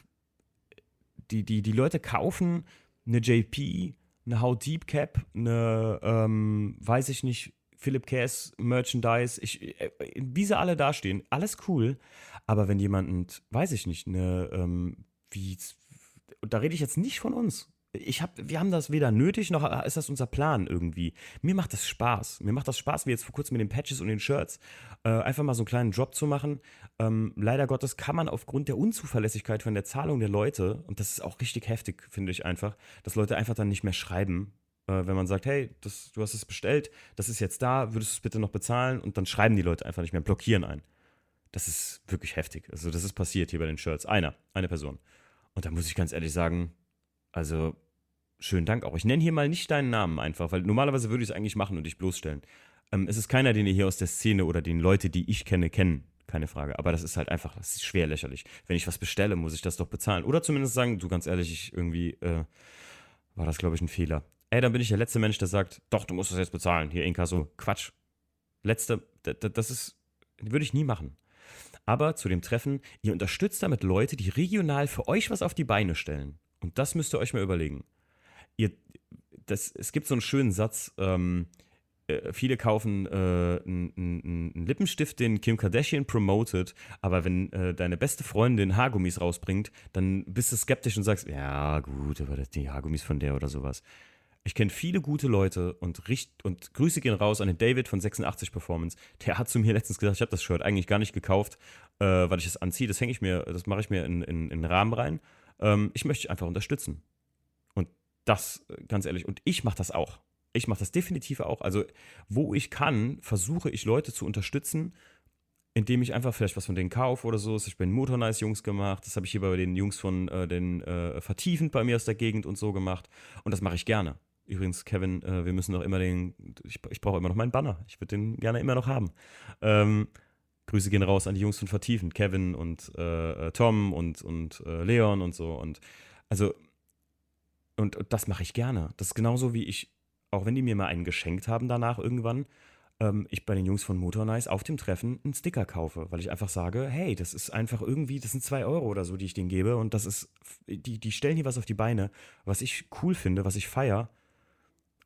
die, die, die Leute kaufen eine JP, eine How Deep Cap, eine, ähm, weiß ich nicht, Philip Cass Merchandise, ich, äh, wie sie alle dastehen, alles cool. Aber wenn jemand, weiß ich nicht, eine, ähm, wie, da rede ich jetzt nicht von uns, ich hab, wir haben das weder nötig, noch ist das unser Plan irgendwie. Mir macht das Spaß. Mir macht das Spaß, wie jetzt vor kurzem mit den Patches und den Shirts, äh, einfach mal so einen kleinen Drop zu machen. Ähm, leider Gottes kann man aufgrund der Unzuverlässigkeit von der Zahlung der Leute, und das ist auch richtig heftig, finde ich einfach, dass Leute einfach dann nicht mehr schreiben, äh, wenn man sagt, hey, das, du hast es bestellt, das ist jetzt da, würdest du es bitte noch bezahlen? Und dann schreiben die Leute einfach nicht mehr, blockieren ein. Das ist wirklich heftig. Also das ist passiert hier bei den Shirts. Einer, eine Person. Und da muss ich ganz ehrlich sagen, also, schönen Dank auch. Ich nenne hier mal nicht deinen Namen einfach, weil normalerweise würde ich es eigentlich machen und dich bloßstellen. Ähm, es ist keiner, den ihr hier aus der Szene oder den Leute, die ich kenne, kennen. keine Frage. Aber das ist halt einfach, das ist schwer lächerlich. Wenn ich was bestelle, muss ich das doch bezahlen. Oder zumindest sagen, du ganz ehrlich, ich irgendwie äh, war das, glaube ich, ein Fehler. Ey, dann bin ich der letzte Mensch, der sagt, doch, du musst das jetzt bezahlen. Hier, Inkasso, Quatsch. Letzte, das ist, würde ich nie machen. Aber zu dem Treffen, ihr unterstützt damit Leute, die regional für euch was auf die Beine stellen. Und das müsst ihr euch mal überlegen. Ihr, das, es gibt so einen schönen Satz, ähm, äh, viele kaufen äh, einen, Lippenstift, den Kim Kardashian promotet, aber wenn äh, deine beste Freundin Haargummis rausbringt, dann bist du skeptisch und sagst, ja gut, aber das die Haargummis von der oder sowas. Ich kenne viele gute Leute und, richt, und Grüße gehen raus an den David von 86 Performance. Der hat zu mir letztens gesagt, ich habe das Shirt eigentlich gar nicht gekauft, äh, weil ich es anziehe. Das hänge ich mir, das mache ich mir in, in, in den Rahmen rein. Ähm, ich möchte dich einfach unterstützen. Und das, äh, ganz ehrlich, und ich mache das auch. Ich mache das definitiv auch. Also, wo ich kann, versuche ich Leute zu unterstützen, indem ich einfach vielleicht was von denen kaufe oder so. Ich bei den Motor Nice Jungs gemacht. Das habe ich hier bei den Jungs von äh, den äh, Vertiefend bei mir aus der Gegend und so gemacht. Und das mache ich gerne. Übrigens, Kevin, äh, wir müssen noch immer den. Ich, ich brauche immer noch meinen Banner. Ich würde den gerne immer noch haben. Ähm, Grüße gehen raus an die Jungs von Vertiefend, Kevin und äh, äh, Tom und, und äh, Leon und so. Und also, und, und das mache ich gerne. Das ist genauso wie ich auch wenn die mir mal einen geschenkt haben danach irgendwann, ähm, ich bei den Jungs von Motornice auf dem Treffen einen Sticker kaufe, weil ich einfach sage, hey, das ist einfach irgendwie, das sind zwei Euro oder so, die ich denen gebe und das ist, die, die stellen hier was auf die Beine, was ich cool finde, was ich feiere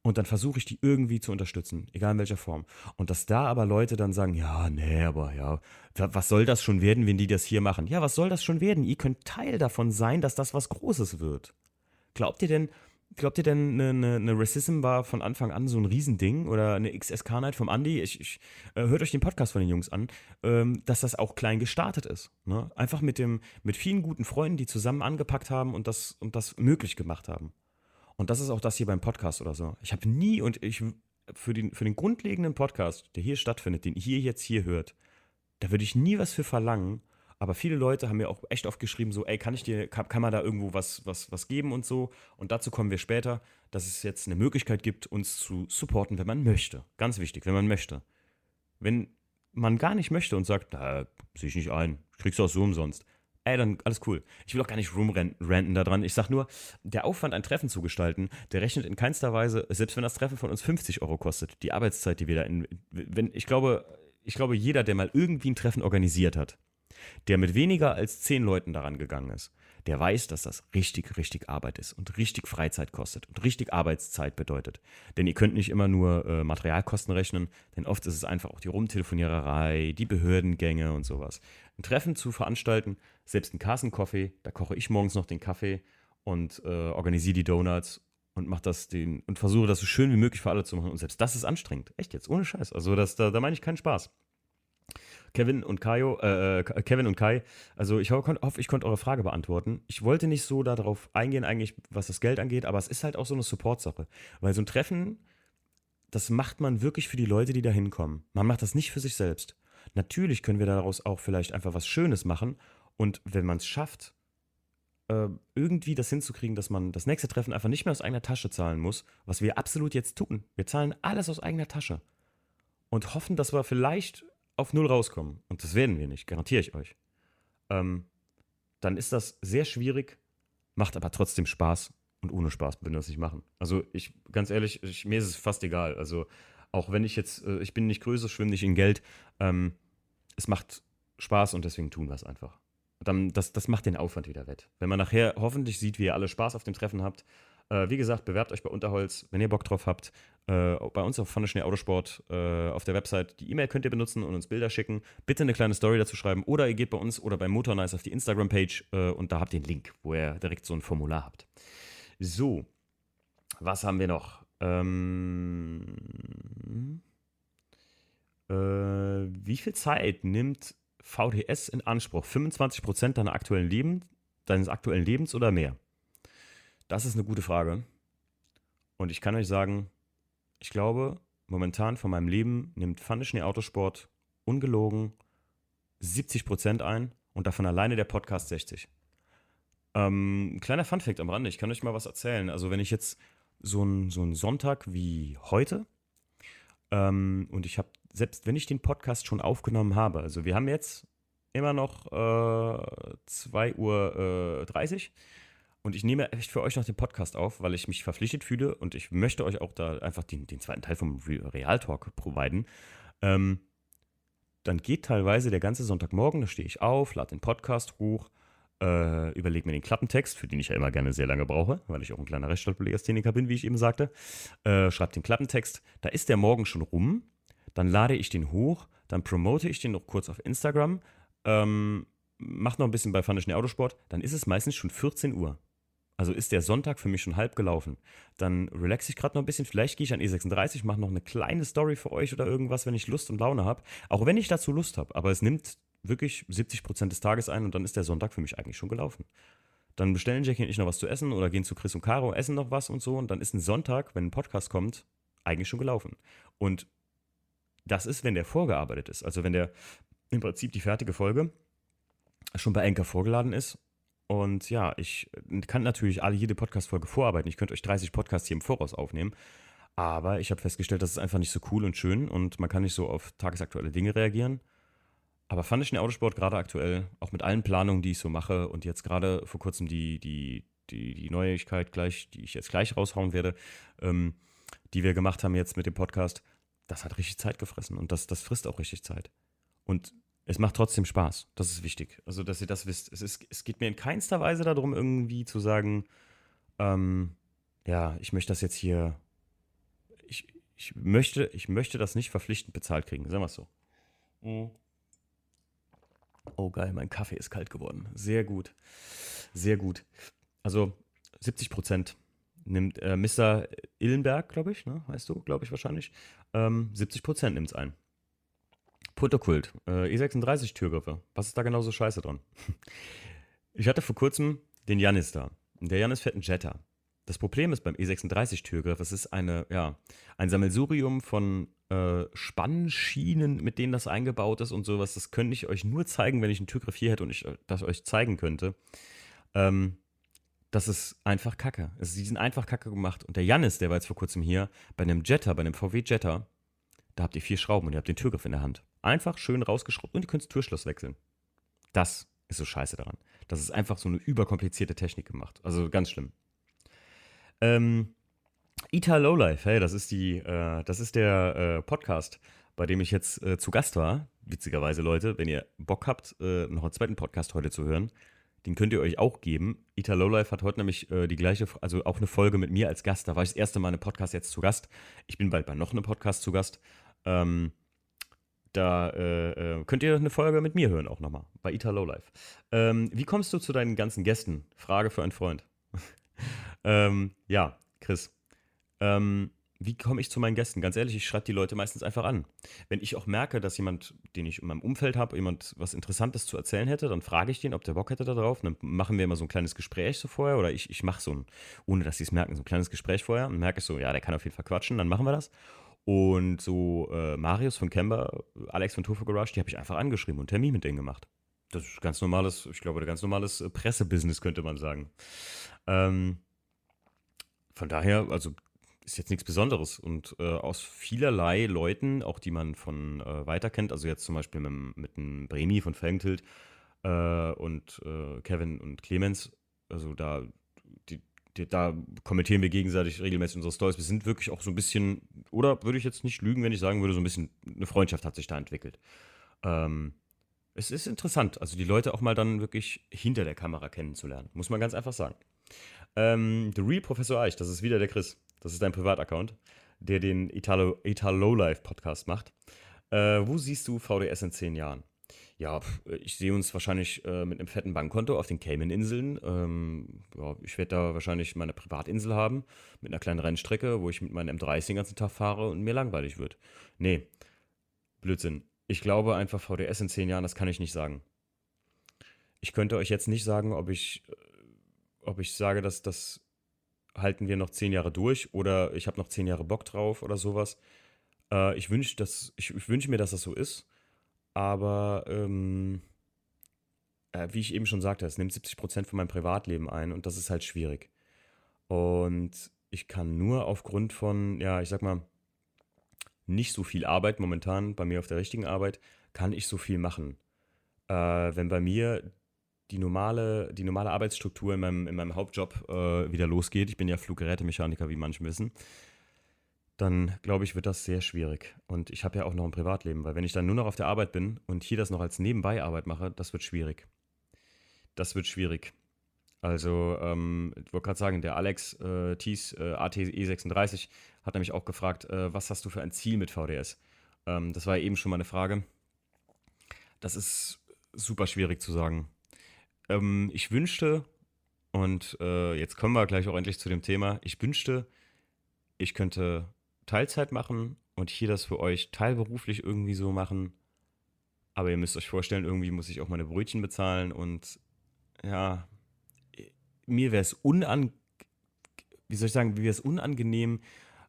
und dann versuche ich die irgendwie zu unterstützen, egal in welcher Form. Und dass da aber Leute dann sagen, ja, nee, aber ja, was soll das schon werden, wenn die das hier machen? Ja, was soll das schon werden? Ihr könnt Teil davon sein, dass das was Großes wird. Glaubt ihr denn, Glaubt ihr denn, eine, eine, eine Racism war von Anfang an so ein Riesending oder eine XSK-Night vom Andy? Ich, ich äh, hört euch den Podcast von den Jungs an, ähm, dass das auch klein gestartet ist. Ne? Einfach mit dem, mit vielen guten Freunden, die zusammen angepackt haben und das, und das möglich gemacht haben. Und das ist auch das hier beim Podcast oder so. Ich habe nie und ich für den, für den grundlegenden Podcast, der hier stattfindet, den ihr jetzt hier hört, da würde ich nie was für verlangen, aber viele Leute haben mir auch echt oft geschrieben, so, ey, kann ich dir, kann, kann man da irgendwo was, was, was geben und so. Und dazu kommen wir später, dass es jetzt eine Möglichkeit gibt, uns zu supporten, wenn man möchte. Ganz wichtig, wenn man möchte. Wenn man gar nicht möchte und sagt, na, sehe ich nicht ein, kriegst du auch so umsonst. Ey, dann alles cool. Ich will auch gar nicht rumranten da dran. Ich sag nur, der Aufwand, ein Treffen zu gestalten, der rechnet in keinster Weise, selbst wenn das Treffen von uns 50 Euro kostet, die Arbeitszeit, die wir da in, wenn, ich glaube, ich glaube, jeder, der mal irgendwie ein Treffen organisiert hat, der mit weniger als zehn Leuten daran gegangen ist, der weiß, dass das richtig, richtig Arbeit ist und richtig Freizeit kostet und richtig Arbeitszeit bedeutet. Denn ihr könnt nicht immer nur äh, Materialkosten rechnen, denn oft ist es einfach auch die Rumtelefoniererei, die Behördengänge und sowas. Ein Treffen zu veranstalten, selbst ein Kassenkaffee, da koche ich morgens noch den Kaffee und äh, organisiere die Donuts und mach das den und versuche das so schön wie möglich für alle zu machen. Und selbst das ist anstrengend. Echt jetzt, ohne Scheiß. Also das, da, da meine ich keinen Spaß. Kevin und Kaio, äh, äh Kevin und Kai, also ich hoffe, ich konnte eure Frage beantworten. Ich wollte nicht so darauf eingehen, eigentlich, was das Geld angeht, aber es ist halt auch so eine Support-Sache. Weil so ein Treffen, das macht man wirklich für die Leute, die da hinkommen. Man macht das nicht für sich selbst. Natürlich können wir daraus auch vielleicht einfach was Schönes machen und wenn man es schafft, äh, irgendwie das hinzukriegen, dass man das nächste Treffen einfach nicht mehr aus eigener Tasche zahlen muss, was wir absolut jetzt tun. Wir zahlen alles aus eigener Tasche und hoffen, dass wir vielleicht auf Null rauskommen, und das werden wir nicht, garantiere ich euch, ähm, dann ist das sehr schwierig, macht aber trotzdem Spaß und ohne Spaß würden wir das nicht machen. Also ich, ganz ehrlich, ich, mir ist es fast egal. Also auch wenn ich jetzt, äh, ich bin nicht größer, schwimme nicht in Geld, ähm, es macht Spaß und deswegen tun wir es einfach. Dann, das, das macht den Aufwand wieder wett. Wenn man nachher hoffentlich sieht, wie ihr alle Spaß auf dem Treffen habt, äh, wie gesagt, bewerbt euch bei Unterholz, wenn ihr Bock drauf habt. Äh, bei uns auf Pfanne Schnee Autosport äh, auf der Website. Die E-Mail könnt ihr benutzen und uns Bilder schicken. Bitte eine kleine Story dazu schreiben oder ihr geht bei uns oder bei Motornice auf die Instagram-Page äh, und da habt ihr den Link, wo ihr direkt so ein Formular habt. So, was haben wir noch? Ähm, äh, wie viel Zeit nimmt VDS in Anspruch? 25% deiner aktuellen Leben, deines aktuellen Lebens oder mehr? Das ist eine gute Frage. Und ich kann euch sagen, ich glaube, momentan von meinem Leben nimmt Pfandeschnee Autosport ungelogen 70 Prozent ein und davon alleine der Podcast 60. Ähm, kleiner Funfact am Rande, ich kann euch mal was erzählen. Also, wenn ich jetzt so einen so Sonntag wie heute ähm, und ich habe, selbst wenn ich den Podcast schon aufgenommen habe, also wir haben jetzt immer noch äh, 2.30 Uhr. Äh, und ich nehme echt für euch noch den Podcast auf, weil ich mich verpflichtet fühle und ich möchte euch auch da einfach den, den zweiten Teil vom Real Talk providen. Ähm, dann geht teilweise der ganze Sonntagmorgen, da stehe ich auf, lade den Podcast hoch, äh, überlege mir den Klappentext, für den ich ja immer gerne sehr lange brauche, weil ich auch ein kleiner Rechtschreiblegastheniker bin, wie ich eben sagte. Äh, schreibe den Klappentext, da ist der Morgen schon rum, dann lade ich den hoch, dann promote ich den noch kurz auf Instagram, ähm, mache noch ein bisschen bei Funischen Autosport, dann ist es meistens schon 14 Uhr. Also ist der Sonntag für mich schon halb gelaufen. Dann relaxe ich gerade noch ein bisschen. Vielleicht gehe ich an E36, mache noch eine kleine Story für euch oder irgendwas, wenn ich Lust und Laune habe. Auch wenn ich dazu Lust habe. Aber es nimmt wirklich 70 Prozent des Tages ein und dann ist der Sonntag für mich eigentlich schon gelaufen. Dann bestellen Jackie und ich noch was zu essen oder gehen zu Chris und Caro, essen noch was und so. Und dann ist ein Sonntag, wenn ein Podcast kommt, eigentlich schon gelaufen. Und das ist, wenn der vorgearbeitet ist. Also wenn der im Prinzip die fertige Folge schon bei Anchor vorgeladen ist und ja, ich kann natürlich alle jede Podcast-Folge vorarbeiten. Ich könnte euch 30 Podcasts hier im Voraus aufnehmen. Aber ich habe festgestellt, das ist einfach nicht so cool und schön und man kann nicht so auf tagesaktuelle Dinge reagieren. Aber fand ich den Autosport gerade aktuell, auch mit allen Planungen, die ich so mache und jetzt gerade vor kurzem die, die, die, die Neuigkeit gleich, die ich jetzt gleich raushauen werde, ähm, die wir gemacht haben jetzt mit dem Podcast, das hat richtig Zeit gefressen und das, das frisst auch richtig Zeit. Und es macht trotzdem Spaß. Das ist wichtig. Also, dass ihr das wisst. Es, ist, es geht mir in keinster Weise darum, irgendwie zu sagen, ähm, ja, ich möchte das jetzt hier. Ich, ich, möchte, ich möchte das nicht verpflichtend bezahlt kriegen. Sagen wir es so. Mhm. Oh, geil, mein Kaffee ist kalt geworden. Sehr gut. Sehr gut. Also 70 Prozent nimmt äh, Mr. Illenberg, glaube ich, ne? Weißt du, glaube ich wahrscheinlich. Ähm, 70 Prozent nimmt es ein. Putterkult, äh, E36-Türgriffe. Was ist da genau so scheiße dran? Ich hatte vor kurzem den Janis da. Der Janis fährt einen Jetta. Das Problem ist beim E36-Türgriff, es ist eine, ja, ein Sammelsurium von äh, Spannschienen, mit denen das eingebaut ist und sowas. Das könnte ich euch nur zeigen, wenn ich einen Türgriff hier hätte und ich das euch zeigen könnte. Ähm, das ist einfach Kacke. Also, die sind einfach Kacke gemacht. Und der Janis, der war jetzt vor kurzem hier, bei einem Jetta, bei einem VW Jetta, da habt ihr vier Schrauben und ihr habt den Türgriff in der Hand. Einfach schön rausgeschraubt und ihr könnt das Türschloss wechseln. Das ist so scheiße daran. Das ist einfach so eine überkomplizierte Technik gemacht. Also ganz schlimm. Ähm, Ita Lowlife, hey, das ist die, äh, das ist der äh, Podcast, bei dem ich jetzt äh, zu Gast war. Witzigerweise, Leute, wenn ihr Bock habt, äh, noch einen zweiten Podcast heute zu hören, den könnt ihr euch auch geben. Ita Lowlife hat heute nämlich äh, die gleiche, also auch eine Folge mit mir als Gast. Da war ich das erste Mal in einem Podcast jetzt zu Gast. Ich bin bald bei noch einem Podcast zu Gast. Ähm, da äh, äh, könnt ihr eine Folge mit mir hören, auch nochmal, bei Ita Lowlife. Ähm, wie kommst du zu deinen ganzen Gästen? Frage für einen Freund. ähm, ja, Chris. Ähm, wie komme ich zu meinen Gästen? Ganz ehrlich, ich schreibe die Leute meistens einfach an. Wenn ich auch merke, dass jemand, den ich in meinem Umfeld habe, jemand was Interessantes zu erzählen hätte, dann frage ich den, ob der Bock hätte darauf. Dann machen wir immer so ein kleines Gespräch so vorher oder ich, ich mache so ein, ohne dass sie es merken, so ein kleines Gespräch vorher und merke ich so, ja, der kann auf jeden Fall quatschen, dann machen wir das. Und so äh, Marius von Kemba, Alex von Turfo Garage, die habe ich einfach angeschrieben und Termin mit denen gemacht. Das ist ganz normales, ich glaube, ganz normales äh, Pressebusiness, könnte man sagen. Ähm, von daher, also ist jetzt nichts Besonderes. Und äh, aus vielerlei Leuten, auch die man von äh, weiter kennt, also jetzt zum Beispiel mit, mit einem Bremi von Felgentilt äh, und äh, Kevin und Clemens, also da, da kommentieren wir gegenseitig regelmäßig unsere Stories. Wir sind wirklich auch so ein bisschen, oder würde ich jetzt nicht lügen, wenn ich sagen würde, so ein bisschen eine Freundschaft hat sich da entwickelt. Ähm, es ist interessant, also die Leute auch mal dann wirklich hinter der Kamera kennenzulernen, muss man ganz einfach sagen. Ähm, The Real Professor Eich, das ist wieder der Chris. Das ist dein Privataccount, der den Italo, Italo Lowlife Podcast macht. Äh, wo siehst du VDS in zehn Jahren? Ja, ich sehe uns wahrscheinlich äh, mit einem fetten Bankkonto auf den Cayman-Inseln. Ähm, ja, ich werde da wahrscheinlich meine Privatinsel haben, mit einer kleinen Rennstrecke, wo ich mit meinem M30 den ganzen Tag fahre und mir langweilig wird. Nee, Blödsinn. Ich glaube einfach VDS in zehn Jahren, das kann ich nicht sagen. Ich könnte euch jetzt nicht sagen, ob ich, äh, ob ich sage, dass das halten wir noch zehn Jahre durch oder ich habe noch zehn Jahre Bock drauf oder sowas. Äh, ich wünsche wünsche mir, dass das so ist. Aber ähm, äh, wie ich eben schon sagte, es nimmt 70 Prozent von meinem Privatleben ein und das ist halt schwierig. Und ich kann nur aufgrund von, ja, ich sag mal, nicht so viel Arbeit momentan bei mir auf der richtigen Arbeit, kann ich so viel machen. äh, wenn bei mir die normale, die normale Arbeitsstruktur in meinem, in meinem Hauptjob äh, wieder losgeht, ich bin ja Fluggerätemechaniker, wie manche wissen, dann glaube ich, wird das sehr schwierig. Und ich habe ja auch noch ein Privatleben, weil wenn ich dann nur noch auf der Arbeit bin und hier das noch als Nebenbei-Arbeit mache, das wird schwierig. Das wird schwierig. Also, ähm, ich wollte gerade sagen, der Alex äh, Thies, äh, ATE36, hat nämlich auch gefragt, äh, was hast du für ein Ziel mit VDS? Ähm, das war ja eben schon mal eine Frage. Das ist super schwierig zu sagen. Ähm, ich wünschte, und äh, jetzt kommen wir gleich auch endlich zu dem Thema, ich wünschte, ich könnte Teilzeit machen und hier das für euch teilberuflich irgendwie so machen. Aber ihr müsst euch vorstellen, irgendwie muss ich auch meine Brötchen bezahlen und ja, mir wäre es unangenehm, wie soll ich sagen, wie wäre es unangenehm,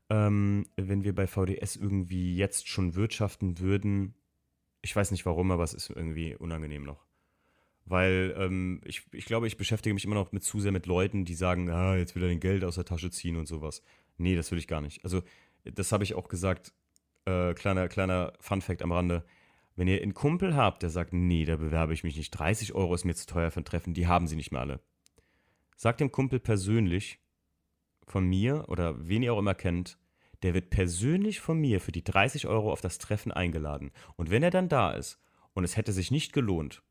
ähm, wenn wir bei VDS irgendwie jetzt schon wirtschaften würden. Ich weiß nicht warum, aber es ist irgendwie unangenehm noch. Weil ähm, ich, ich glaube, ich beschäftige mich immer noch mit zu sehr mit Leuten, die sagen, ah, jetzt will er den Geld aus der Tasche ziehen und sowas. Nee, das will ich gar nicht. Also, das habe ich auch gesagt. Äh, kleiner, kleiner Fun-Fact am Rande. Wenn ihr einen Kumpel habt, der sagt, nee, da bewerbe ich mich nicht, 30 Euro ist mir zu teuer für ein Treffen, die haben sie nicht mehr alle. Sagt dem Kumpel persönlich von mir oder wen ihr auch immer kennt, der wird persönlich von mir für die 30 Euro auf das Treffen eingeladen. Und wenn er dann da ist und es hätte sich nicht gelohnt,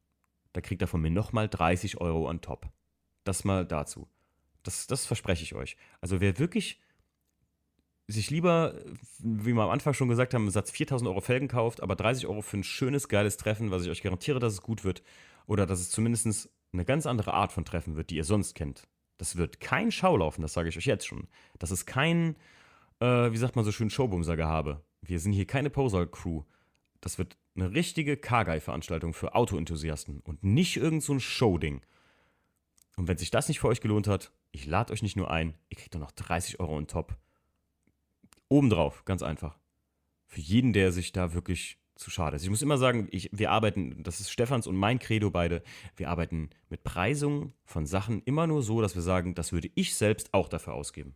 da kriegt er von mir nochmal 30 Euro on top. Das mal dazu. Das, das verspreche ich euch. Also wer wirklich sich lieber, wie wir am Anfang schon gesagt haben, im Satz 4000 Euro Felgen kauft, aber 30 Euro für ein schönes, geiles Treffen, was ich euch garantiere, dass es gut wird, oder dass es zumindest eine ganz andere Art von Treffen wird, die ihr sonst kennt. Das wird kein Schaulaufen, das sage ich euch jetzt schon. Das ist kein, äh, wie sagt man so schön, Showbumser-Gehabe. Wir sind hier keine Poser-Crew. Das wird eine richtige Kargei-Veranstaltung für Autoenthusiasten und nicht irgend so ein Show-Ding. Und wenn sich das nicht für euch gelohnt hat, ich lade euch nicht nur ein, ihr kriegt doch noch 30 Euro on top. Obendrauf, ganz einfach. Für jeden, der sich da wirklich zu schade ist. Ich muss immer sagen, ich, wir arbeiten, das ist Stefans und mein Credo beide, wir arbeiten mit Preisungen von Sachen immer nur so, dass wir sagen, das würde ich selbst auch dafür ausgeben.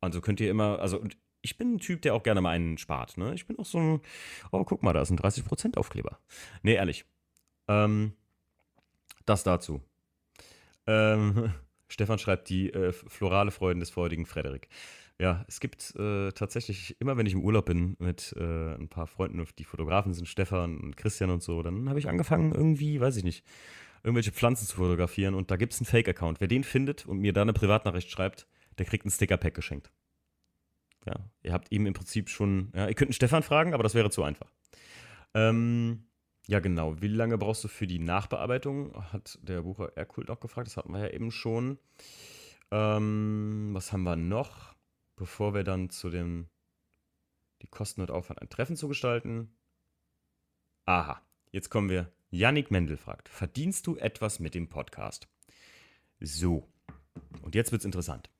Also könnt ihr immer, also ich bin ein Typ, der auch gerne mal einen spart. Ne? Ich bin auch so ein, oh, guck mal, da ist ein 30% Aufkleber. Nee, ehrlich. Ähm, das dazu. Ähm, Stefan schreibt die äh, florale Freuden des freudigen Frederik. Ja, es gibt äh, tatsächlich, immer wenn ich im Urlaub bin mit äh, ein paar Freunden, die Fotografen sind, Stefan und Christian und so, dann habe ich angefangen, irgendwie, weiß ich nicht, irgendwelche Pflanzen zu fotografieren und da gibt es einen Fake-Account. Wer den findet und mir da eine Privatnachricht schreibt, der kriegt ein Sticker-Pack geschenkt. Ja, ihr habt ihm im Prinzip schon, ja, ihr könnt einen Stefan fragen, aber das wäre zu einfach. Ähm, ja, genau. Wie lange brauchst du für die Nachbearbeitung? Hat der Bucher Erkult auch gefragt. Das hatten wir ja eben schon. Ähm, was haben wir noch? Bevor wir dann zu dem, die Kosten und Aufwand, ein Treffen zu gestalten. Aha, jetzt kommen wir. Yannick Mendel fragt, verdienst du etwas mit dem Podcast? So, und jetzt wird es interessant.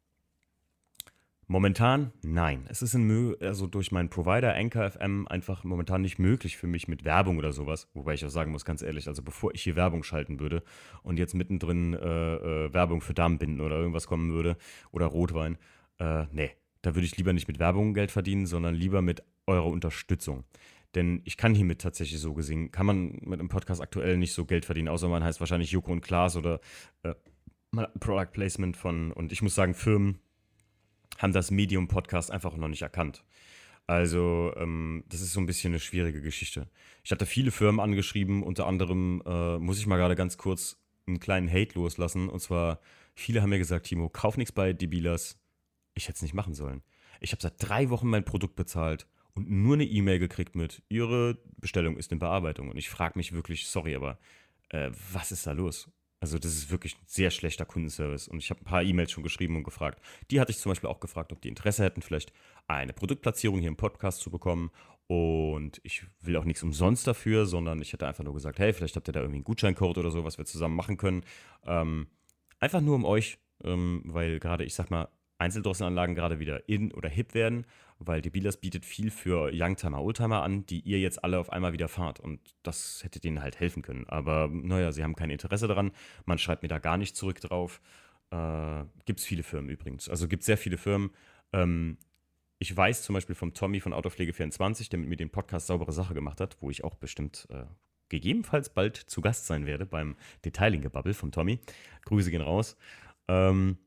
Momentan nein. Es ist in, also durch meinen Provider Anchor FM einfach momentan nicht möglich für mich mit Werbung oder sowas. Wobei ich auch sagen muss, ganz ehrlich, also bevor ich hier Werbung schalten würde und jetzt mittendrin äh, äh, Werbung für Darmbinden oder irgendwas kommen würde oder Rotwein, äh, nee, da würde ich lieber nicht mit Werbung Geld verdienen, sondern lieber mit eurer Unterstützung. Denn ich kann hiermit tatsächlich so gesehen, kann man mit einem Podcast aktuell nicht so Geld verdienen, außer man heißt wahrscheinlich Joko und Klaas oder äh, Product Placement von, und ich muss sagen, Firmen haben das Medium Podcast einfach noch nicht erkannt. Also, ähm, das ist so ein bisschen eine schwierige Geschichte. Ich hatte viele Firmen angeschrieben, unter anderem äh, muss ich mal gerade ganz kurz einen kleinen Hate loslassen. Und zwar, viele haben mir gesagt, Timo, kauf nichts bei Debilas, ich hätte es nicht machen sollen. Ich habe seit drei Wochen mein Produkt bezahlt und nur eine E-Mail gekriegt mit, Ihre Bestellung ist in Bearbeitung. Und ich frage mich wirklich, sorry, aber äh, was ist da los? Also das ist wirklich ein sehr schlechter Kundenservice. Und ich habe ein paar E-Mails schon geschrieben und gefragt. Die hatte ich zum Beispiel auch gefragt, ob die Interesse hätten, vielleicht eine Produktplatzierung hier im Podcast zu bekommen. Und ich will auch nichts umsonst dafür, sondern ich hätte einfach nur gesagt, hey, vielleicht habt ihr da irgendwie einen Gutscheincode oder so, was wir zusammen machen können. Ähm, einfach nur um euch, ähm, weil gerade, ich sag mal, Einzeldrosselanlagen gerade wieder in oder hip werden, weil Dealers bietet viel für Youngtimer, Oldtimer an, die ihr jetzt alle auf einmal wieder fahrt. Und das hätte denen halt helfen können. Aber naja, sie haben kein Interesse daran. Man schreibt mir da gar nicht zurück drauf. Äh, gibt es viele Firmen übrigens. Also gibt es sehr viele Firmen. Ähm, ich weiß zum Beispiel vom Tommy von Autopflege24, der mit mir den Podcast Saubere Sache gemacht hat, wo ich auch bestimmt, äh, gegebenenfalls bald zu Gast sein werde beim Detailing-Gebubble vom Tommy. Grüße gehen raus. Ähm,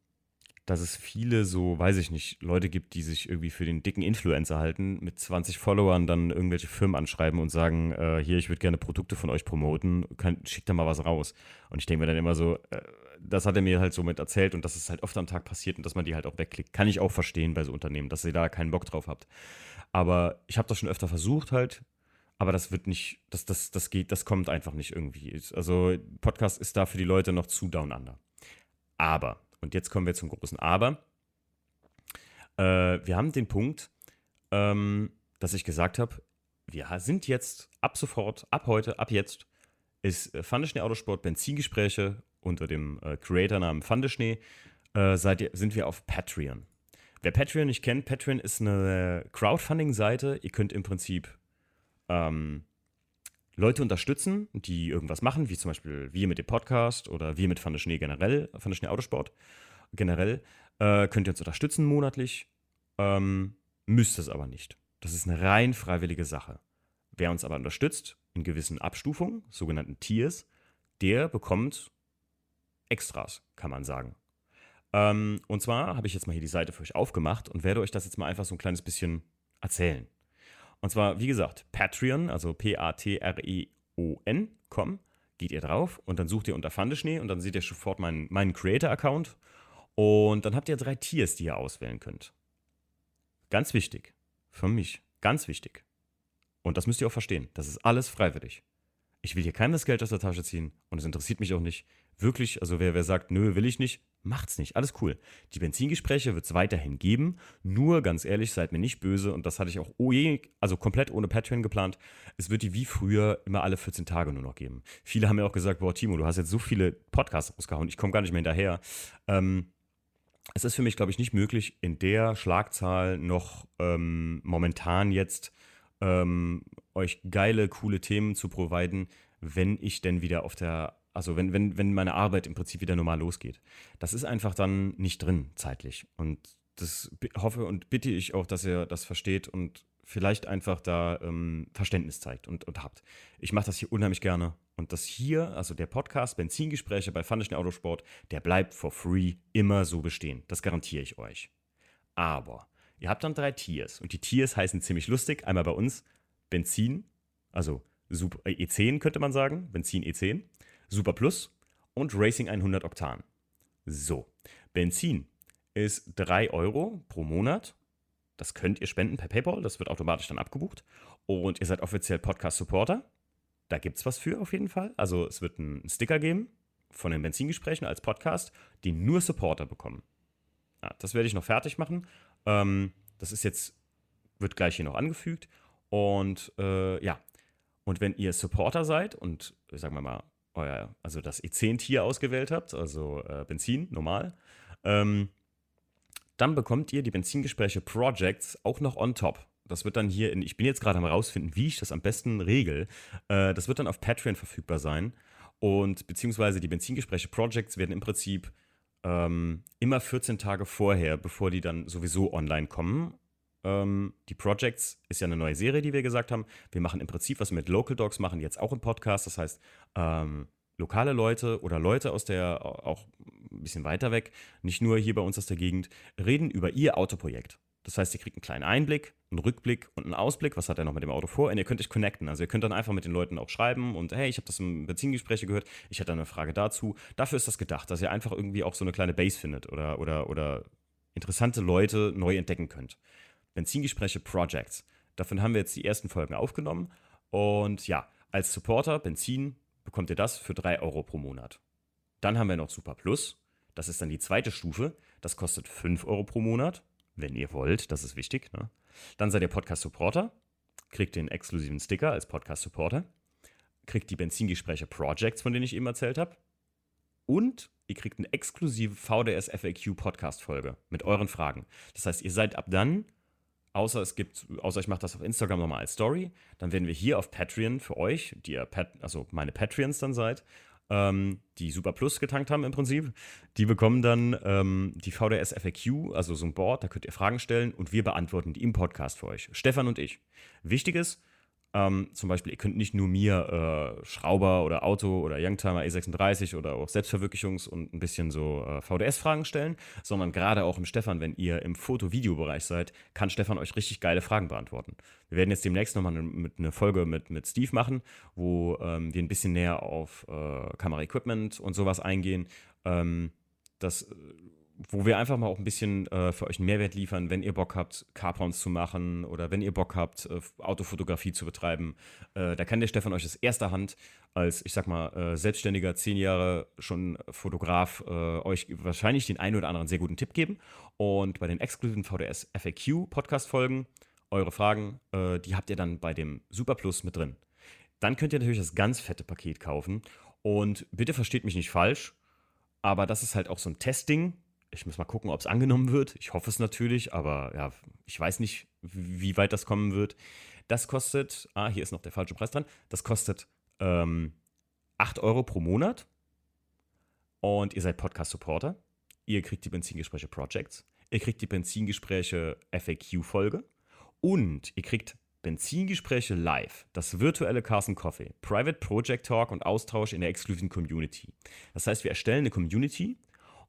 dass es viele so, weiß ich nicht, Leute gibt, die sich irgendwie für den dicken Influencer halten, mit 20 Followern dann irgendwelche Firmen anschreiben und sagen, äh, hier, ich würde gerne Produkte von euch promoten, kann, schickt da mal was raus. Und ich denke mir dann immer so, äh, das hat er mir halt so mit erzählt und dass es halt oft am Tag passiert und dass man die halt auch wegklickt. Kann ich auch verstehen bei so Unternehmen, dass ihr da keinen Bock drauf habt. Aber ich habe das schon öfter versucht halt, aber das wird nicht, das, das, das geht, das kommt einfach nicht irgendwie. Also Podcast ist da für die Leute noch zu down under. Aber und jetzt kommen wir zum großen Aber. Äh, wir haben den Punkt, ähm, dass ich gesagt habe, wir sind jetzt ab sofort, ab heute, ab jetzt, ist äh, Autosport Benzingespräche unter dem äh, Creator-Namen Fandeschnee, äh, sind wir auf Patreon. Wer Patreon nicht kennt, Patreon ist eine Crowdfunding-Seite. Ihr könnt im Prinzip ähm, Leute unterstützen, die irgendwas machen, wie zum Beispiel wir mit dem Podcast oder wir mit Van der Schnee generell, Van der Schnee Autosport generell, äh, könnt ihr uns unterstützen monatlich, ähm, müsst es aber nicht. Das ist eine rein freiwillige Sache. Wer uns aber unterstützt, in gewissen Abstufungen, sogenannten Tiers, der bekommt Extras, kann man sagen. Ähm, und zwar habe ich jetzt mal hier die Seite für euch aufgemacht und werde euch das jetzt mal einfach so ein kleines bisschen erzählen. Und zwar, wie gesagt, Patreon, also P-A-T-R-E-O-N.com, geht ihr drauf und dann sucht ihr unter Fandeschnee und dann seht ihr sofort meinen, meinen Creator-Account. Und dann habt ihr drei Tiers, die ihr auswählen könnt. Ganz wichtig. Für mich. Ganz wichtig. Und das müsst ihr auch verstehen. Das ist alles freiwillig. Ich will hier keinem das Geld aus der Tasche ziehen und es interessiert mich auch nicht. Wirklich, also wer, wer sagt, nö, will ich nicht, macht's nicht. Alles cool. Die Benzingespräche wird es weiterhin geben. Nur ganz ehrlich, seid mir nicht böse und das hatte ich auch oh je, also komplett ohne Patreon geplant. Es wird die wie früher immer alle 14 Tage nur noch geben. Viele haben mir auch gesagt, boah, Timo, du hast jetzt so viele Podcasts rausgehauen, ich komme gar nicht mehr hinterher. Ähm, es ist für mich, glaube ich, nicht möglich, in der Schlagzahl noch ähm, momentan jetzt ähm, euch geile, coole Themen zu providen, wenn ich denn wieder auf der, also wenn, wenn, wenn meine Arbeit im Prinzip wieder normal losgeht. Das ist einfach dann nicht drin zeitlich. Und das hoffe und bitte ich auch, dass ihr das versteht und vielleicht einfach da ähm, Verständnis zeigt und, und habt. Ich mache das hier unheimlich gerne. Und das hier, also der Podcast Benzingespräche bei Fandischen Autosport, der bleibt for free immer so bestehen. Das garantiere ich euch. Aber Ihr habt dann drei Tiers und die Tiers heißen ziemlich lustig. Einmal bei uns Benzin, also äh, E10 könnte man sagen, Benzin E10, Super Plus und Racing 100 Oktan. So, Benzin ist 3 Euro pro Monat. Das könnt ihr spenden per PayPal, das wird automatisch dann abgebucht. Und ihr seid offiziell Podcast-Supporter. Da gibt es was für auf jeden Fall. Also es wird einen Sticker geben von den Benzingesprächen als Podcast, die nur Supporter bekommen. Ja, das werde ich noch fertig machen ähm, das ist jetzt, wird gleich hier noch angefügt. Und äh, ja, und wenn ihr Supporter seid und sagen wir mal, euer, also das E10-Tier ausgewählt habt, also äh, Benzin, normal, ähm, dann bekommt ihr die Benzingespräche Projects auch noch on top. Das wird dann hier in, ich bin jetzt gerade am rausfinden, wie ich das am besten regel. Äh, das wird dann auf Patreon verfügbar sein. Und beziehungsweise die Benzingespräche Projects werden im Prinzip ähm, immer 14 Tage vorher, bevor die dann sowieso online kommen. Ähm, die Projects ist ja eine neue Serie, die wir gesagt haben. Wir machen im Prinzip, was wir mit Local Dogs machen, jetzt auch im Podcast. Das heißt, ähm, lokale Leute oder Leute aus der, auch ein bisschen weiter weg, nicht nur hier bei uns aus der Gegend, reden über ihr Autoprojekt. Das heißt, ihr kriegt einen kleinen Einblick, einen Rückblick und einen Ausblick, was hat er noch mit dem Auto vor. Und ihr könnt euch connecten. Also ihr könnt dann einfach mit den Leuten auch schreiben und hey, ich habe das im Benzingespräch gehört, ich hätte eine Frage dazu. Dafür ist das gedacht, dass ihr einfach irgendwie auch so eine kleine Base findet oder, oder, oder interessante Leute neu entdecken könnt. Benzingespräche Projects. Davon haben wir jetzt die ersten Folgen aufgenommen. Und ja, als Supporter Benzin bekommt ihr das für 3 Euro pro Monat. Dann haben wir noch Super Plus. Das ist dann die zweite Stufe. Das kostet 5 Euro pro Monat wenn ihr wollt, das ist wichtig. Ne? Dann seid ihr Podcast-Supporter, kriegt den exklusiven Sticker als Podcast-Supporter, kriegt die Benzingespräche Projects, von denen ich eben erzählt habe, und ihr kriegt eine exklusive VDS FAQ Podcast-Folge mit euren Fragen. Das heißt, ihr seid ab dann, außer es gibt, außer ich mache das auf Instagram nochmal als Story, dann werden wir hier auf Patreon für euch, die ihr, Pat, also meine Patreons dann seid, ähm, die Super Plus getankt haben im Prinzip, die bekommen dann ähm, die VDS FAQ, also so ein Board, da könnt ihr Fragen stellen und wir beantworten die im Podcast für euch. Stefan und ich. Wichtig ist, Ähm, zum Beispiel, ihr könnt nicht nur mir äh, Schrauber oder Auto oder Youngtimer E36 oder auch Selbstverwirklichungs- und ein bisschen so äh, VDS-Fragen stellen, sondern gerade auch im Stefan, wenn ihr im Foto-Video-Bereich seid, kann Stefan euch richtig geile Fragen beantworten. Wir werden jetzt demnächst nochmal eine, eine Folge mit, mit Steve machen, wo ähm, wir ein bisschen näher auf äh, Kamera-Equipment und sowas eingehen. Ähm, das wo wir einfach mal auch ein bisschen äh, für euch einen Mehrwert liefern, wenn ihr Bock habt, Carpons zu machen oder wenn ihr Bock habt, äh, Autofotografie zu betreiben. Äh, da kann der Stefan euch aus erster Hand als, ich sag mal, äh, selbstständiger, zehn Jahre schon Fotograf äh, euch wahrscheinlich den einen oder anderen sehr guten Tipp geben. Und bei den exklusiven VDS FAQ Podcast-Folgen, eure Fragen, äh, die habt ihr dann bei dem Super Plus mit drin. Dann könnt ihr natürlich das ganz fette Paket kaufen. Und bitte versteht mich nicht falsch, aber das ist halt auch so ein Testing ich muss mal gucken, ob es angenommen wird. Ich hoffe es natürlich, aber ja, ich weiß nicht, wie weit das kommen wird. Das kostet, ah, hier ist noch der falsche Preis dran. Das kostet ähm, 8 Euro pro Monat. Und ihr seid Podcast-Supporter. Ihr kriegt die Benzingespräche Projects. Ihr kriegt die Benzingespräche FAQ-Folge. Und ihr kriegt Benzingespräche live, das virtuelle Carson Coffee, Private Project Talk und Austausch in der exklusiven Community. Das heißt, wir erstellen eine Community,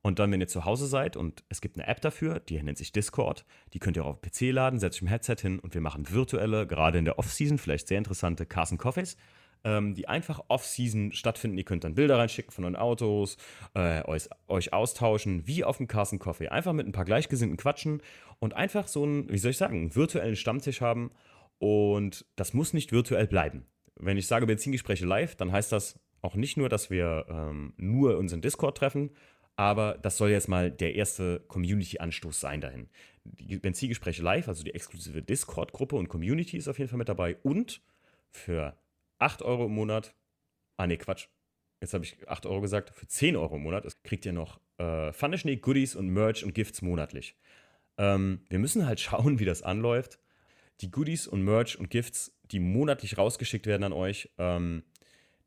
und dann, wenn ihr zu Hause seid und es gibt eine App dafür, die nennt sich Discord, die könnt ihr auch auf PC laden, setzt euch im Headset hin und wir machen virtuelle, gerade in der Off-Season, vielleicht sehr interessante Carson Coffees, ähm, die einfach Off-Season stattfinden. Ihr könnt dann Bilder reinschicken von euren Autos, äh, euch, euch, austauschen, wie auf dem Carson Coffee. Einfach mit ein paar Gleichgesinnten quatschen und einfach so einen, wie soll ich sagen, einen virtuellen Stammtisch haben. Und das muss nicht virtuell bleiben. Wenn ich sage Benzingespräche live, dann heißt das auch nicht nur, dass wir ähm, nur unseren Discord treffen, aber das soll jetzt mal der erste Community-Anstoß sein dahin. Die Benzingespräche live, also die exklusive Discord-Gruppe und Community ist auf jeden Fall mit dabei. Und für 8 Euro im Monat, ah ne, Quatsch, jetzt habe ich 8 Euro gesagt, für 10 Euro im Monat kriegt ihr noch äh, Pfanneschnee, Goodies und Merch und Gifts monatlich. Ähm, wir müssen halt schauen, wie das anläuft. Die Goodies und Merch und Gifts, die monatlich rausgeschickt werden an euch, ähm,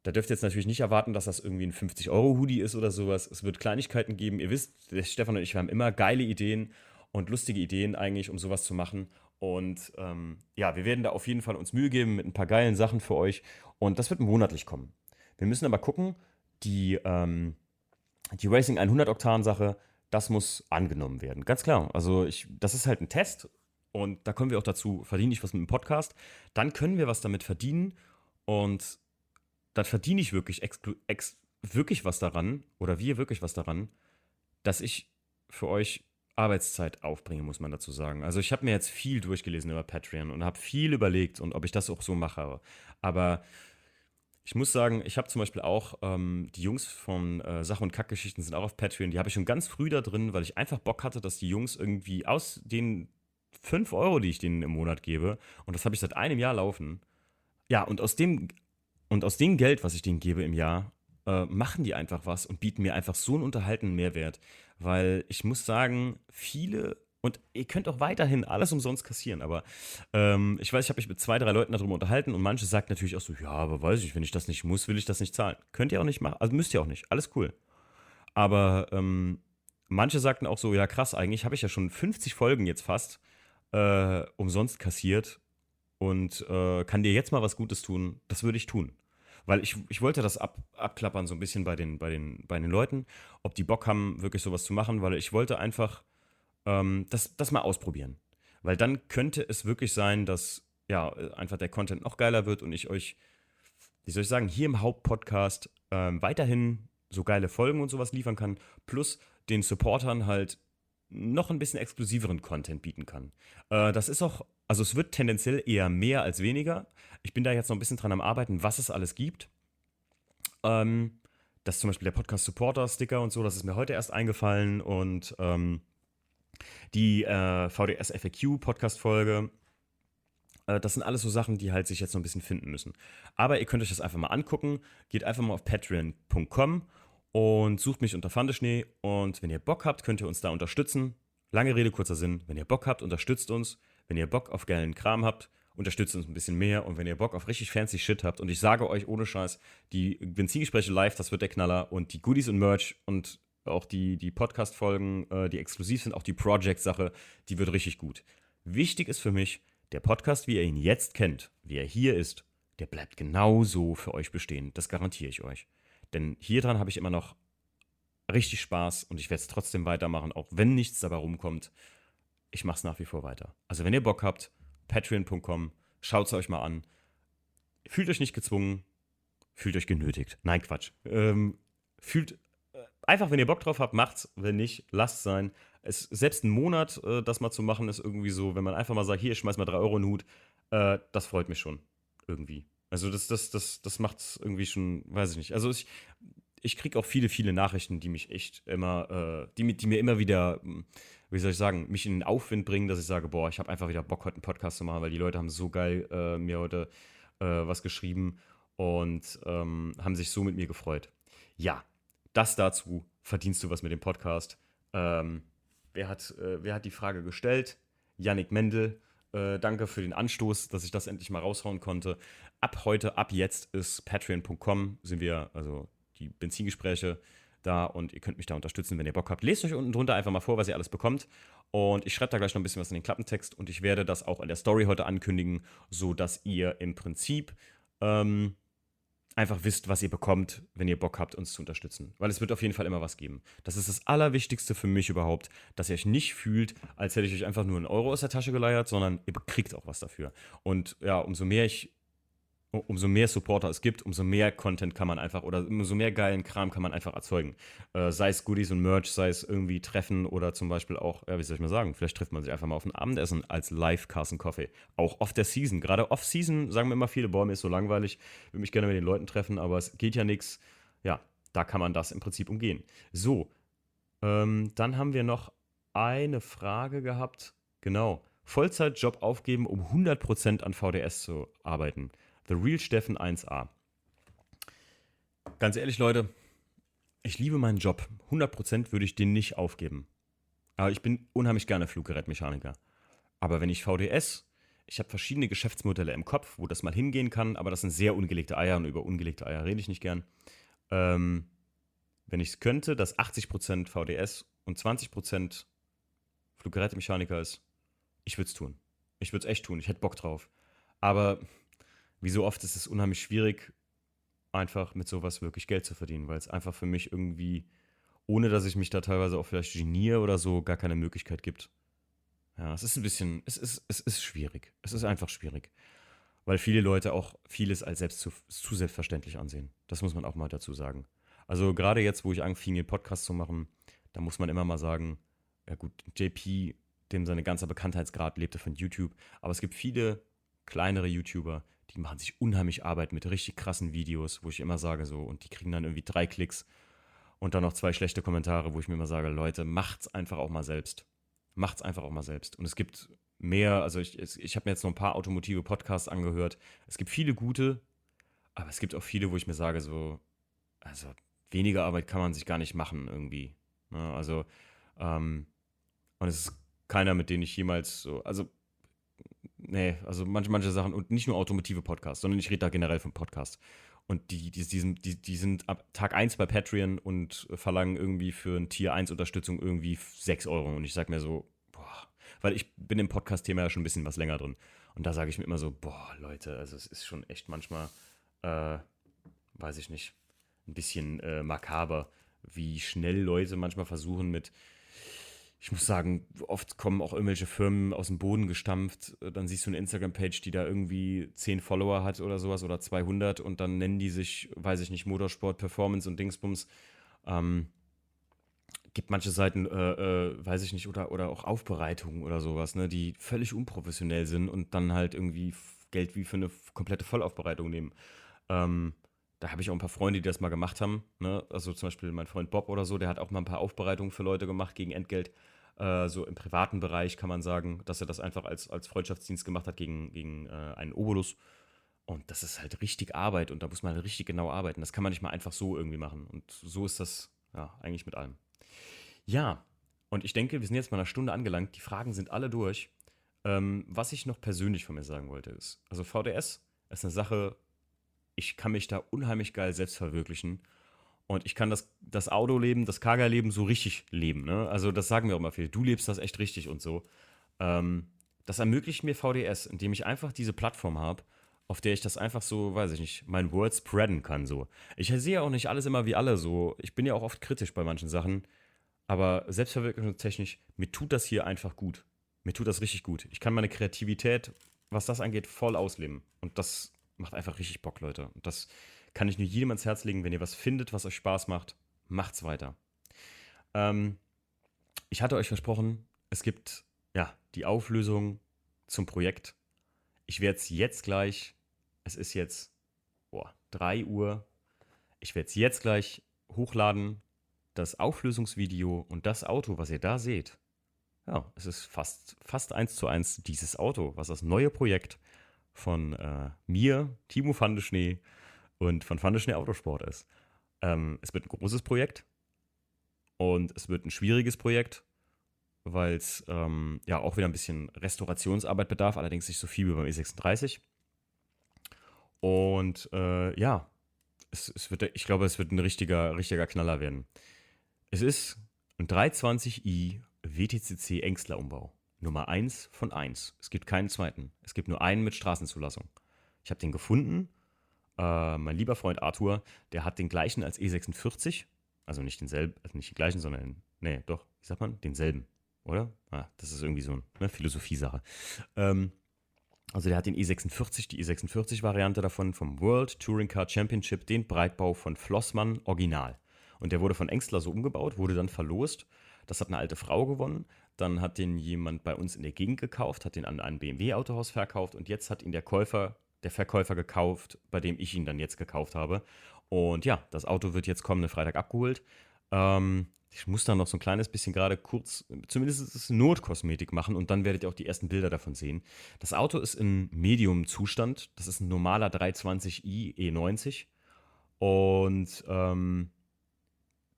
da dürft ihr jetzt natürlich nicht erwarten, dass das irgendwie ein 50-Euro-Hoodie ist oder sowas. Es wird Kleinigkeiten geben. Ihr wisst, Stefan und ich, haben immer geile Ideen und lustige Ideen eigentlich, um sowas zu machen. Und ähm, ja, wir werden da auf jeden Fall uns Mühe geben mit ein paar geilen Sachen für euch. Und das wird monatlich kommen. Wir müssen aber gucken, die, ähm, die Racing 100 Oktan-Sache, das muss angenommen werden. Ganz klar. Also ich, das ist halt ein Test. Und da kommen wir auch dazu, verdiene ich was mit dem Podcast. Dann können wir was damit verdienen. Und dann verdiene ich wirklich, wirklich was daran, oder wir wirklich was daran, dass ich für euch Arbeitszeit aufbringe, muss man dazu sagen. Also ich habe mir jetzt viel durchgelesen über Patreon und habe viel überlegt und ob ich das auch so mache. Aber ich muss sagen, ich habe zum Beispiel auch ähm, die Jungs von äh, Sach- und Kackgeschichten sind auch auf Patreon. Die habe ich schon ganz früh da drin, weil ich einfach Bock hatte, dass die Jungs irgendwie aus den 5 Euro, die ich denen im Monat gebe, und das habe ich seit einem Jahr laufen, ja, und aus dem, und aus dem Geld, was ich denen gebe im Jahr, äh, machen die einfach was und bieten mir einfach so einen unterhaltenen Mehrwert. Weil ich muss sagen, viele und ihr könnt auch weiterhin alles umsonst kassieren, aber ähm, ich weiß, ich habe mich mit zwei, drei Leuten darüber unterhalten und manche sagen natürlich auch so, ja, aber weiß ich, wenn ich das nicht muss, will ich das nicht zahlen. Könnt ihr auch nicht machen, also müsst ihr auch nicht, alles cool. Aber ähm, manche sagten auch so, ja krass, eigentlich habe ich ja schon 50 Folgen jetzt fast äh, umsonst kassiert und äh, kann dir jetzt mal was Gutes tun. Das würde ich tun. Weil ich, ich wollte das ab, abklappern so ein bisschen bei den, bei, den, bei den Leuten, ob die Bock haben, wirklich sowas zu machen, weil ich wollte einfach ähm, das, das mal ausprobieren. Weil dann könnte es wirklich sein, dass ja einfach der Content noch geiler wird und ich euch, wie soll ich sagen, hier im Hauptpodcast ähm, weiterhin so geile Folgen und sowas liefern kann, plus den Supportern halt noch ein bisschen exklusiveren Content bieten kann. Äh, das ist auch also es wird tendenziell eher mehr als weniger. Ich bin da jetzt noch ein bisschen dran am Arbeiten, was es alles gibt. Ähm, das ist zum Beispiel der Podcast Supporter Sticker und so, das ist mir heute erst eingefallen und ähm, die äh, VDS FAQ Podcast Folge. Äh, das sind alles so Sachen, die halt sich jetzt noch ein bisschen finden müssen. Aber ihr könnt euch das einfach mal angucken. Geht einfach mal auf patreon.com und sucht mich unter Fandeschnee. Und wenn ihr Bock habt, könnt ihr uns da unterstützen. Lange Rede, kurzer Sinn. Wenn ihr Bock habt, unterstützt uns. Wenn ihr Bock auf geilen Kram habt, unterstützt uns ein bisschen mehr. Und wenn ihr Bock auf richtig fancy Shit habt, und ich sage euch ohne Scheiß, die Benzingespräche live, das wird der Knaller. Und die Goodies und Merch und auch die, die Podcast-Folgen, äh, die exklusiv sind, auch die Project-Sache, die wird richtig gut. Wichtig ist für mich, Der Podcast, wie ihr ihn jetzt kennt, wie er hier ist, der bleibt genauso für euch bestehen. Das garantiere ich euch. Denn hier dran habe ich immer noch richtig Spaß und ich werde es trotzdem weitermachen, auch wenn nichts dabei rumkommt. Ich mache es nach wie vor weiter. Also wenn ihr Bock habt, patreon.com, schaut es euch mal an. Fühlt euch nicht gezwungen, fühlt euch genötigt. Nein, Quatsch. Ähm, fühlt äh, einfach, wenn ihr Bock drauf habt, macht's. Wenn nicht, lasst sein. Es, selbst einen Monat äh, das mal zu machen, ist irgendwie so, wenn man einfach mal sagt, hier, ich schmeiß mal drei Euro in den Hut, äh, das freut mich schon. Irgendwie. Also das, das, das, das macht es irgendwie schon, weiß ich nicht. Also ich, ich kriege auch viele, viele Nachrichten, die mich echt immer, äh, die, die mir immer wieder, hm, wie soll ich sagen, mich in den Aufwind bringen, dass ich sage, boah, ich habe einfach wieder Bock, heute einen Podcast zu machen, weil die Leute haben so geil äh, mir heute äh, was geschrieben und ähm, haben sich so mit mir gefreut. Ja, das dazu. Verdienst du was mit dem Podcast? Ähm, wer, hat, äh, wer hat die Frage gestellt? Yannick Mendel. Äh, danke für den Anstoß, dass ich das endlich mal raushauen konnte. Ab heute, ab jetzt ist patreon.com, sind wir, also die Benzingespräche da und ihr könnt mich da unterstützen, wenn ihr Bock habt. Lest euch unten drunter einfach mal vor, was ihr alles bekommt. Und ich schreibe da gleich noch ein bisschen was in den Klappentext und ich werde das auch in der Story heute ankündigen, sodass ihr im Prinzip ähm, einfach wisst, was ihr bekommt, wenn ihr Bock habt, uns zu unterstützen. Weil es wird auf jeden Fall immer was geben. Das ist das Allerwichtigste für mich überhaupt, dass ihr euch nicht fühlt, als hätte ich euch einfach nur einen Euro aus der Tasche geleiert, sondern ihr kriegt auch was dafür. Und ja, umso mehr ich umso mehr Supporter es gibt, umso mehr Content kann man einfach oder umso mehr geilen Kram kann man einfach erzeugen. Äh, sei es Goodies und Merch, sei es irgendwie Treffen oder zum Beispiel auch, ja, wie soll ich mal sagen, vielleicht trifft man sich einfach mal auf ein Abendessen als live Carson Coffee. Auch off der Season. Gerade off-Season sagen mir immer viele, mir ist so langweilig, würde mich gerne mit den Leuten treffen, aber es geht ja nichts. Ja, da kann man das im Prinzip umgehen. So, ähm, dann haben wir noch eine Frage gehabt. Genau. Vollzeitjob aufgeben, um 100% an VDS zu arbeiten. The Real Steffen 1a. Ganz ehrlich, Leute, ich liebe meinen Job. 100% würde ich den nicht aufgeben. Aber ich bin unheimlich gerne Fluggerätmechaniker. Aber wenn ich VDS, ich habe verschiedene Geschäftsmodelle im Kopf, wo das mal hingehen kann, aber das sind sehr ungelegte Eier und über ungelegte Eier rede ich nicht gern. Ähm, wenn ich es könnte, dass 80% VDS und 20% Fluggerätemechaniker ist, ich würde es tun. Ich würde es echt tun. Ich hätte Bock drauf. Aber wie so oft ist es unheimlich schwierig, einfach mit sowas wirklich Geld zu verdienen, weil es einfach für mich irgendwie, ohne dass ich mich da teilweise auch vielleicht geniere oder so, gar keine Möglichkeit gibt. Ja, es ist ein bisschen, es ist, es ist schwierig. Es ist einfach schwierig. Weil viele Leute auch vieles als selbst zu, zu selbstverständlich ansehen. Das muss man auch mal dazu sagen. Also gerade jetzt, wo ich anfing, den Podcast zu machen, da muss man immer mal sagen, ja gut, JP, dem seine ganze Bekanntheitsgrad lebte von YouTube, aber es gibt viele kleinere YouTuber, die machen sich unheimlich Arbeit mit richtig krassen Videos, wo ich immer sage so, und die kriegen dann irgendwie drei Klicks und dann noch zwei schlechte Kommentare, wo ich mir immer sage, Leute, macht's einfach auch mal selbst. Macht's einfach auch mal selbst. Und es gibt mehr, also ich, ich habe mir jetzt noch ein paar automotive Podcasts angehört. Es gibt viele gute, aber es gibt auch viele, wo ich mir sage, so, also weniger Arbeit kann man sich gar nicht machen irgendwie. Ne? Also, ähm, und es ist keiner, mit dem ich jemals so, also nee, also manche, manche Sachen und nicht nur automotive Podcasts, sondern ich rede da generell vom Podcast. Und die, die, die, sind, die, sind ab Tag 1 bei Patreon und verlangen irgendwie für ein Tier 1 Unterstützung irgendwie 6 Euro. Und ich sage mir so, boah, weil ich bin im Podcast-Thema ja schon ein bisschen was länger drin. Und da sage ich mir immer so, boah, Leute, also es ist schon echt manchmal, äh, weiß ich nicht, ein bisschen äh, makaber, wie schnell Leute manchmal versuchen mit ich muss sagen, oft kommen auch irgendwelche Firmen aus dem Boden gestampft. Dann siehst du eine Instagram-Page, die da irgendwie 10 Follower hat oder sowas oder 200 und dann nennen die sich, weiß ich nicht, Motorsport, Performance und Dingsbums. Ähm, gibt manche Seiten, äh, äh, weiß ich nicht, oder, oder auch Aufbereitungen oder sowas, ne, die völlig unprofessionell sind und dann halt irgendwie Geld wie für eine komplette Vollaufbereitung nehmen. Ähm, da habe ich auch ein paar Freunde, die das mal gemacht haben. Ne? Also zum Beispiel mein Freund Bob oder so, der hat auch mal ein paar Aufbereitungen für Leute gemacht gegen Entgelt. Äh, so im privaten Bereich kann man sagen, dass er das einfach als, als Freundschaftsdienst gemacht hat gegen, gegen äh, einen Obolus. Und das ist halt richtig Arbeit und da muss man richtig genau arbeiten. Das kann man nicht mal einfach so irgendwie machen. Und so ist das ja eigentlich mit allem. Ja, und ich denke, wir sind jetzt mal eine Stunde angelangt. Die Fragen sind alle durch. Ähm, was ich noch persönlich von mir sagen wollte ist, also VDS ist eine Sache, ich kann mich da unheimlich geil selbst verwirklichen. Und ich kann das, das Autoleben, das Kaga-Leben so richtig leben. Ne? Also, das sagen wir auch immer viel. Du lebst das echt richtig und so. Ähm, das ermöglicht mir VDS, indem ich einfach diese Plattform habe, auf der ich das einfach so, weiß ich nicht, mein Word spreaden kann. So. Ich sehe ja auch nicht alles immer wie alle so. Ich bin ja auch oft kritisch bei manchen Sachen. Aber selbstverwirklichungstechnisch, mir tut das hier einfach gut. Mir tut das richtig gut. Ich kann meine Kreativität, was das angeht, voll ausleben. Und das macht einfach richtig Bock, Leute. Und das kann ich nur jedem ans Herz legen. Wenn ihr was findet, was euch Spaß macht, macht's weiter. Ähm, ich hatte euch versprochen, es gibt ja die Auflösung zum Projekt. Ich werde es jetzt gleich, es ist jetzt boah, 3 Uhr, ich werde es jetzt gleich hochladen, das Auflösungsvideo und das Auto, was ihr da seht. Ja, es ist fast, fast eins zu eins dieses Auto, was das neue Projekt von äh, mir, Timo Fandeschnee und von Fandeschnee Autosport ist. Ähm, es wird ein großes Projekt und es wird ein schwieriges Projekt weil es ähm, ja auch wieder ein bisschen Restaurationsarbeit bedarf, allerdings nicht so viel wie beim E36. Und äh, ja, es, es, wird, ich glaube, es wird ein richtiger, richtiger Knaller werden. Es ist ein 320i WTCC Engstler Umbau. Nummer 1 von 1. Es gibt keinen zweiten. Es gibt nur einen mit Straßenzulassung. Ich habe den gefunden. Äh, mein lieber Freund Arthur, der hat den gleichen als E46. Also nicht denselben, also nicht den gleichen, sondern, nee, doch, wie sagt man? Denselben oder? Ah, das ist irgendwie so eine Philosophie-Sache. Ähm, also der hat den E46, die E46-Variante davon vom World Touring Car Championship, den Breitbau von Flossmann Original. Und der wurde von Engstler so umgebaut, wurde dann verlost. Das hat eine alte Frau gewonnen. Dann hat den jemand bei uns in der Gegend gekauft, hat den an ein BMW-Autohaus verkauft und jetzt hat ihn der Käufer, der Verkäufer gekauft, bei dem ich ihn dann jetzt gekauft habe. Und ja, das Auto wird jetzt kommenden Freitag abgeholt. Ähm, ich muss da noch so ein kleines bisschen gerade kurz, zumindest Notkosmetik machen und dann werdet ihr auch die ersten Bilder davon sehen. Das Auto ist in Medium-Zustand. Das ist ein normaler 320i E90. Und ähm,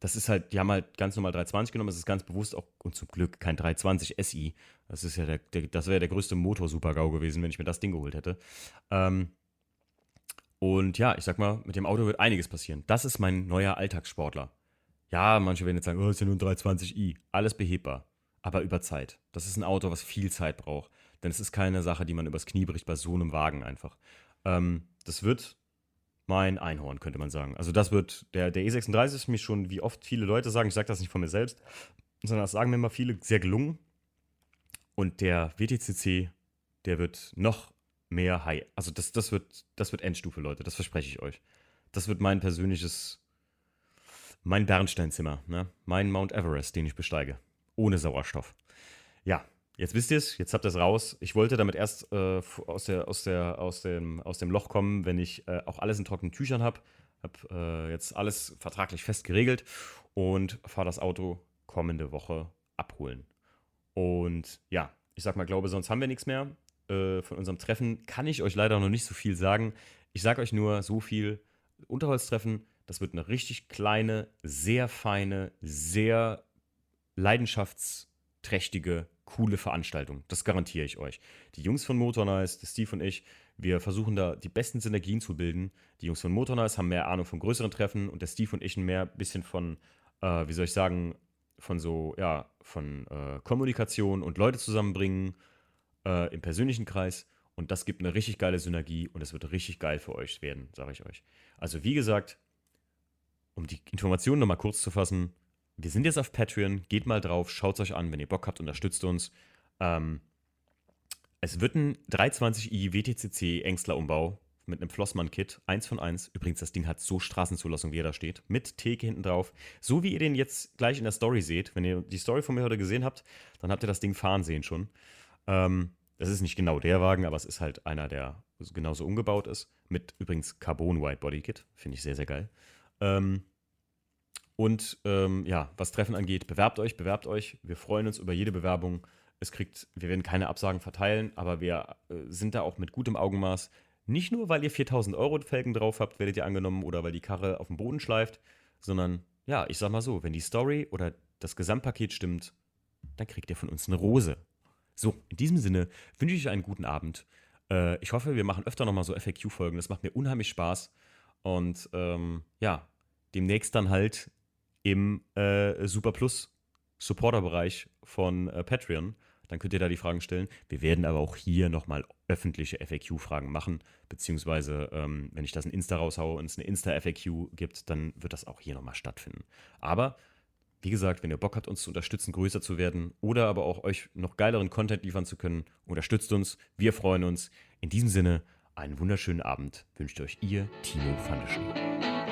das ist halt, die haben halt ganz normal 320 genommen. Das ist ganz bewusst auch und zum Glück kein 320 SI. Das ist ja der, der das wäre der größte Motor-Super-GAU gewesen, wenn ich mir das Ding geholt hätte. Ähm, und ja, ich sag mal, mit dem Auto wird einiges passieren. Das ist mein neuer Alltagssportler. Ja, manche werden jetzt sagen, oh, ist ja nur ein 320i. Alles behebbar. Aber über Zeit. Das ist ein Auto, was viel Zeit braucht. Denn es ist keine Sache, die man übers Knie bricht bei so einem Wagen einfach. Ähm, das wird mein Einhorn, könnte man sagen. Also das wird, der, der E36 ist mir schon, wie oft viele Leute sagen, ich sage das nicht von mir selbst, sondern das sagen mir immer viele, sehr gelungen. Und der WTCC, der wird noch mehr High. Also das, das, wird, das wird Endstufe, Leute, das verspreche ich euch. Das wird mein persönliches mein Bernsteinzimmer, ne? mein Mount Everest, den ich besteige. Ohne Sauerstoff. Ja, jetzt wisst ihr es, jetzt habt ihr es raus. Ich wollte damit erst äh, aus, der, aus, der, aus, dem, aus dem Loch kommen, wenn ich äh, auch alles in trockenen Tüchern habe. Habe äh, jetzt alles vertraglich fest geregelt und fahre das Auto kommende Woche abholen. Und ja, ich sag mal, glaube, sonst haben wir nichts mehr. Äh, von unserem Treffen kann ich euch leider noch nicht so viel sagen. Ich sage euch nur so viel. Unterholztreffen das wird eine richtig kleine, sehr feine, sehr leidenschaftsträchtige, coole Veranstaltung. Das garantiere ich euch. Die Jungs von Motornice, Steve und ich, wir versuchen da die besten Synergien zu bilden. Die Jungs von Motornice haben mehr Ahnung von größeren Treffen und der Steve und ich ein mehr bisschen von, äh, wie soll ich sagen, von so, ja, von äh, Kommunikation und Leute zusammenbringen äh, im persönlichen Kreis. Und das gibt eine richtig geile Synergie und es wird richtig geil für euch werden, sage ich euch. Also wie gesagt, um die Informationen nochmal kurz zu fassen, wir sind jetzt auf Patreon, geht mal drauf, schaut euch an, wenn ihr Bock habt, unterstützt uns. Ähm, es wird ein 320i WTCC Engstler Umbau mit einem Flossmann-Kit, eins von eins. Übrigens, das Ding hat so Straßenzulassung, wie er da steht, mit Theke hinten drauf. So wie ihr den jetzt gleich in der Story seht. Wenn ihr die Story von mir heute gesehen habt, dann habt ihr das Ding fahren sehen schon. Ähm, das ist nicht genau der Wagen, aber es ist halt einer, der genauso umgebaut ist. Mit übrigens Carbon White Body Kit. Finde ich sehr, sehr geil. Ähm, und ähm, ja, was Treffen angeht, bewerbt euch, bewerbt euch. Wir freuen uns über jede Bewerbung. Es kriegt, wir werden keine Absagen verteilen, aber wir äh, sind da auch mit gutem Augenmaß. Nicht nur, weil ihr 4000 Euro Felgen drauf habt, werdet ihr angenommen oder weil die Karre auf dem Boden schleift, sondern ja, ich sag mal so, wenn die Story oder das Gesamtpaket stimmt, dann kriegt ihr von uns eine Rose. So, in diesem Sinne wünsche ich euch einen guten Abend. Äh, ich hoffe, wir machen öfter nochmal so FAQ-Folgen. Das macht mir unheimlich Spaß. Und ähm, ja, demnächst dann halt im äh, Super Plus Supporter-Bereich von äh, Patreon. dann könnt ihr da die Fragen stellen. Wir werden aber auch hier nochmal öffentliche FAQ-Fragen machen, beziehungsweise ähm, wenn ich das in Insta raushaue und es eine Insta-FAQ gibt, dann wird das auch hier nochmal stattfinden. Aber wie gesagt, wenn ihr Bock habt, uns zu unterstützen, größer zu werden oder aber auch euch noch geileren Content liefern zu können, unterstützt uns. Wir freuen uns. In diesem Sinne, einen wunderschönen Abend wünscht euch ihr Tino Schnee.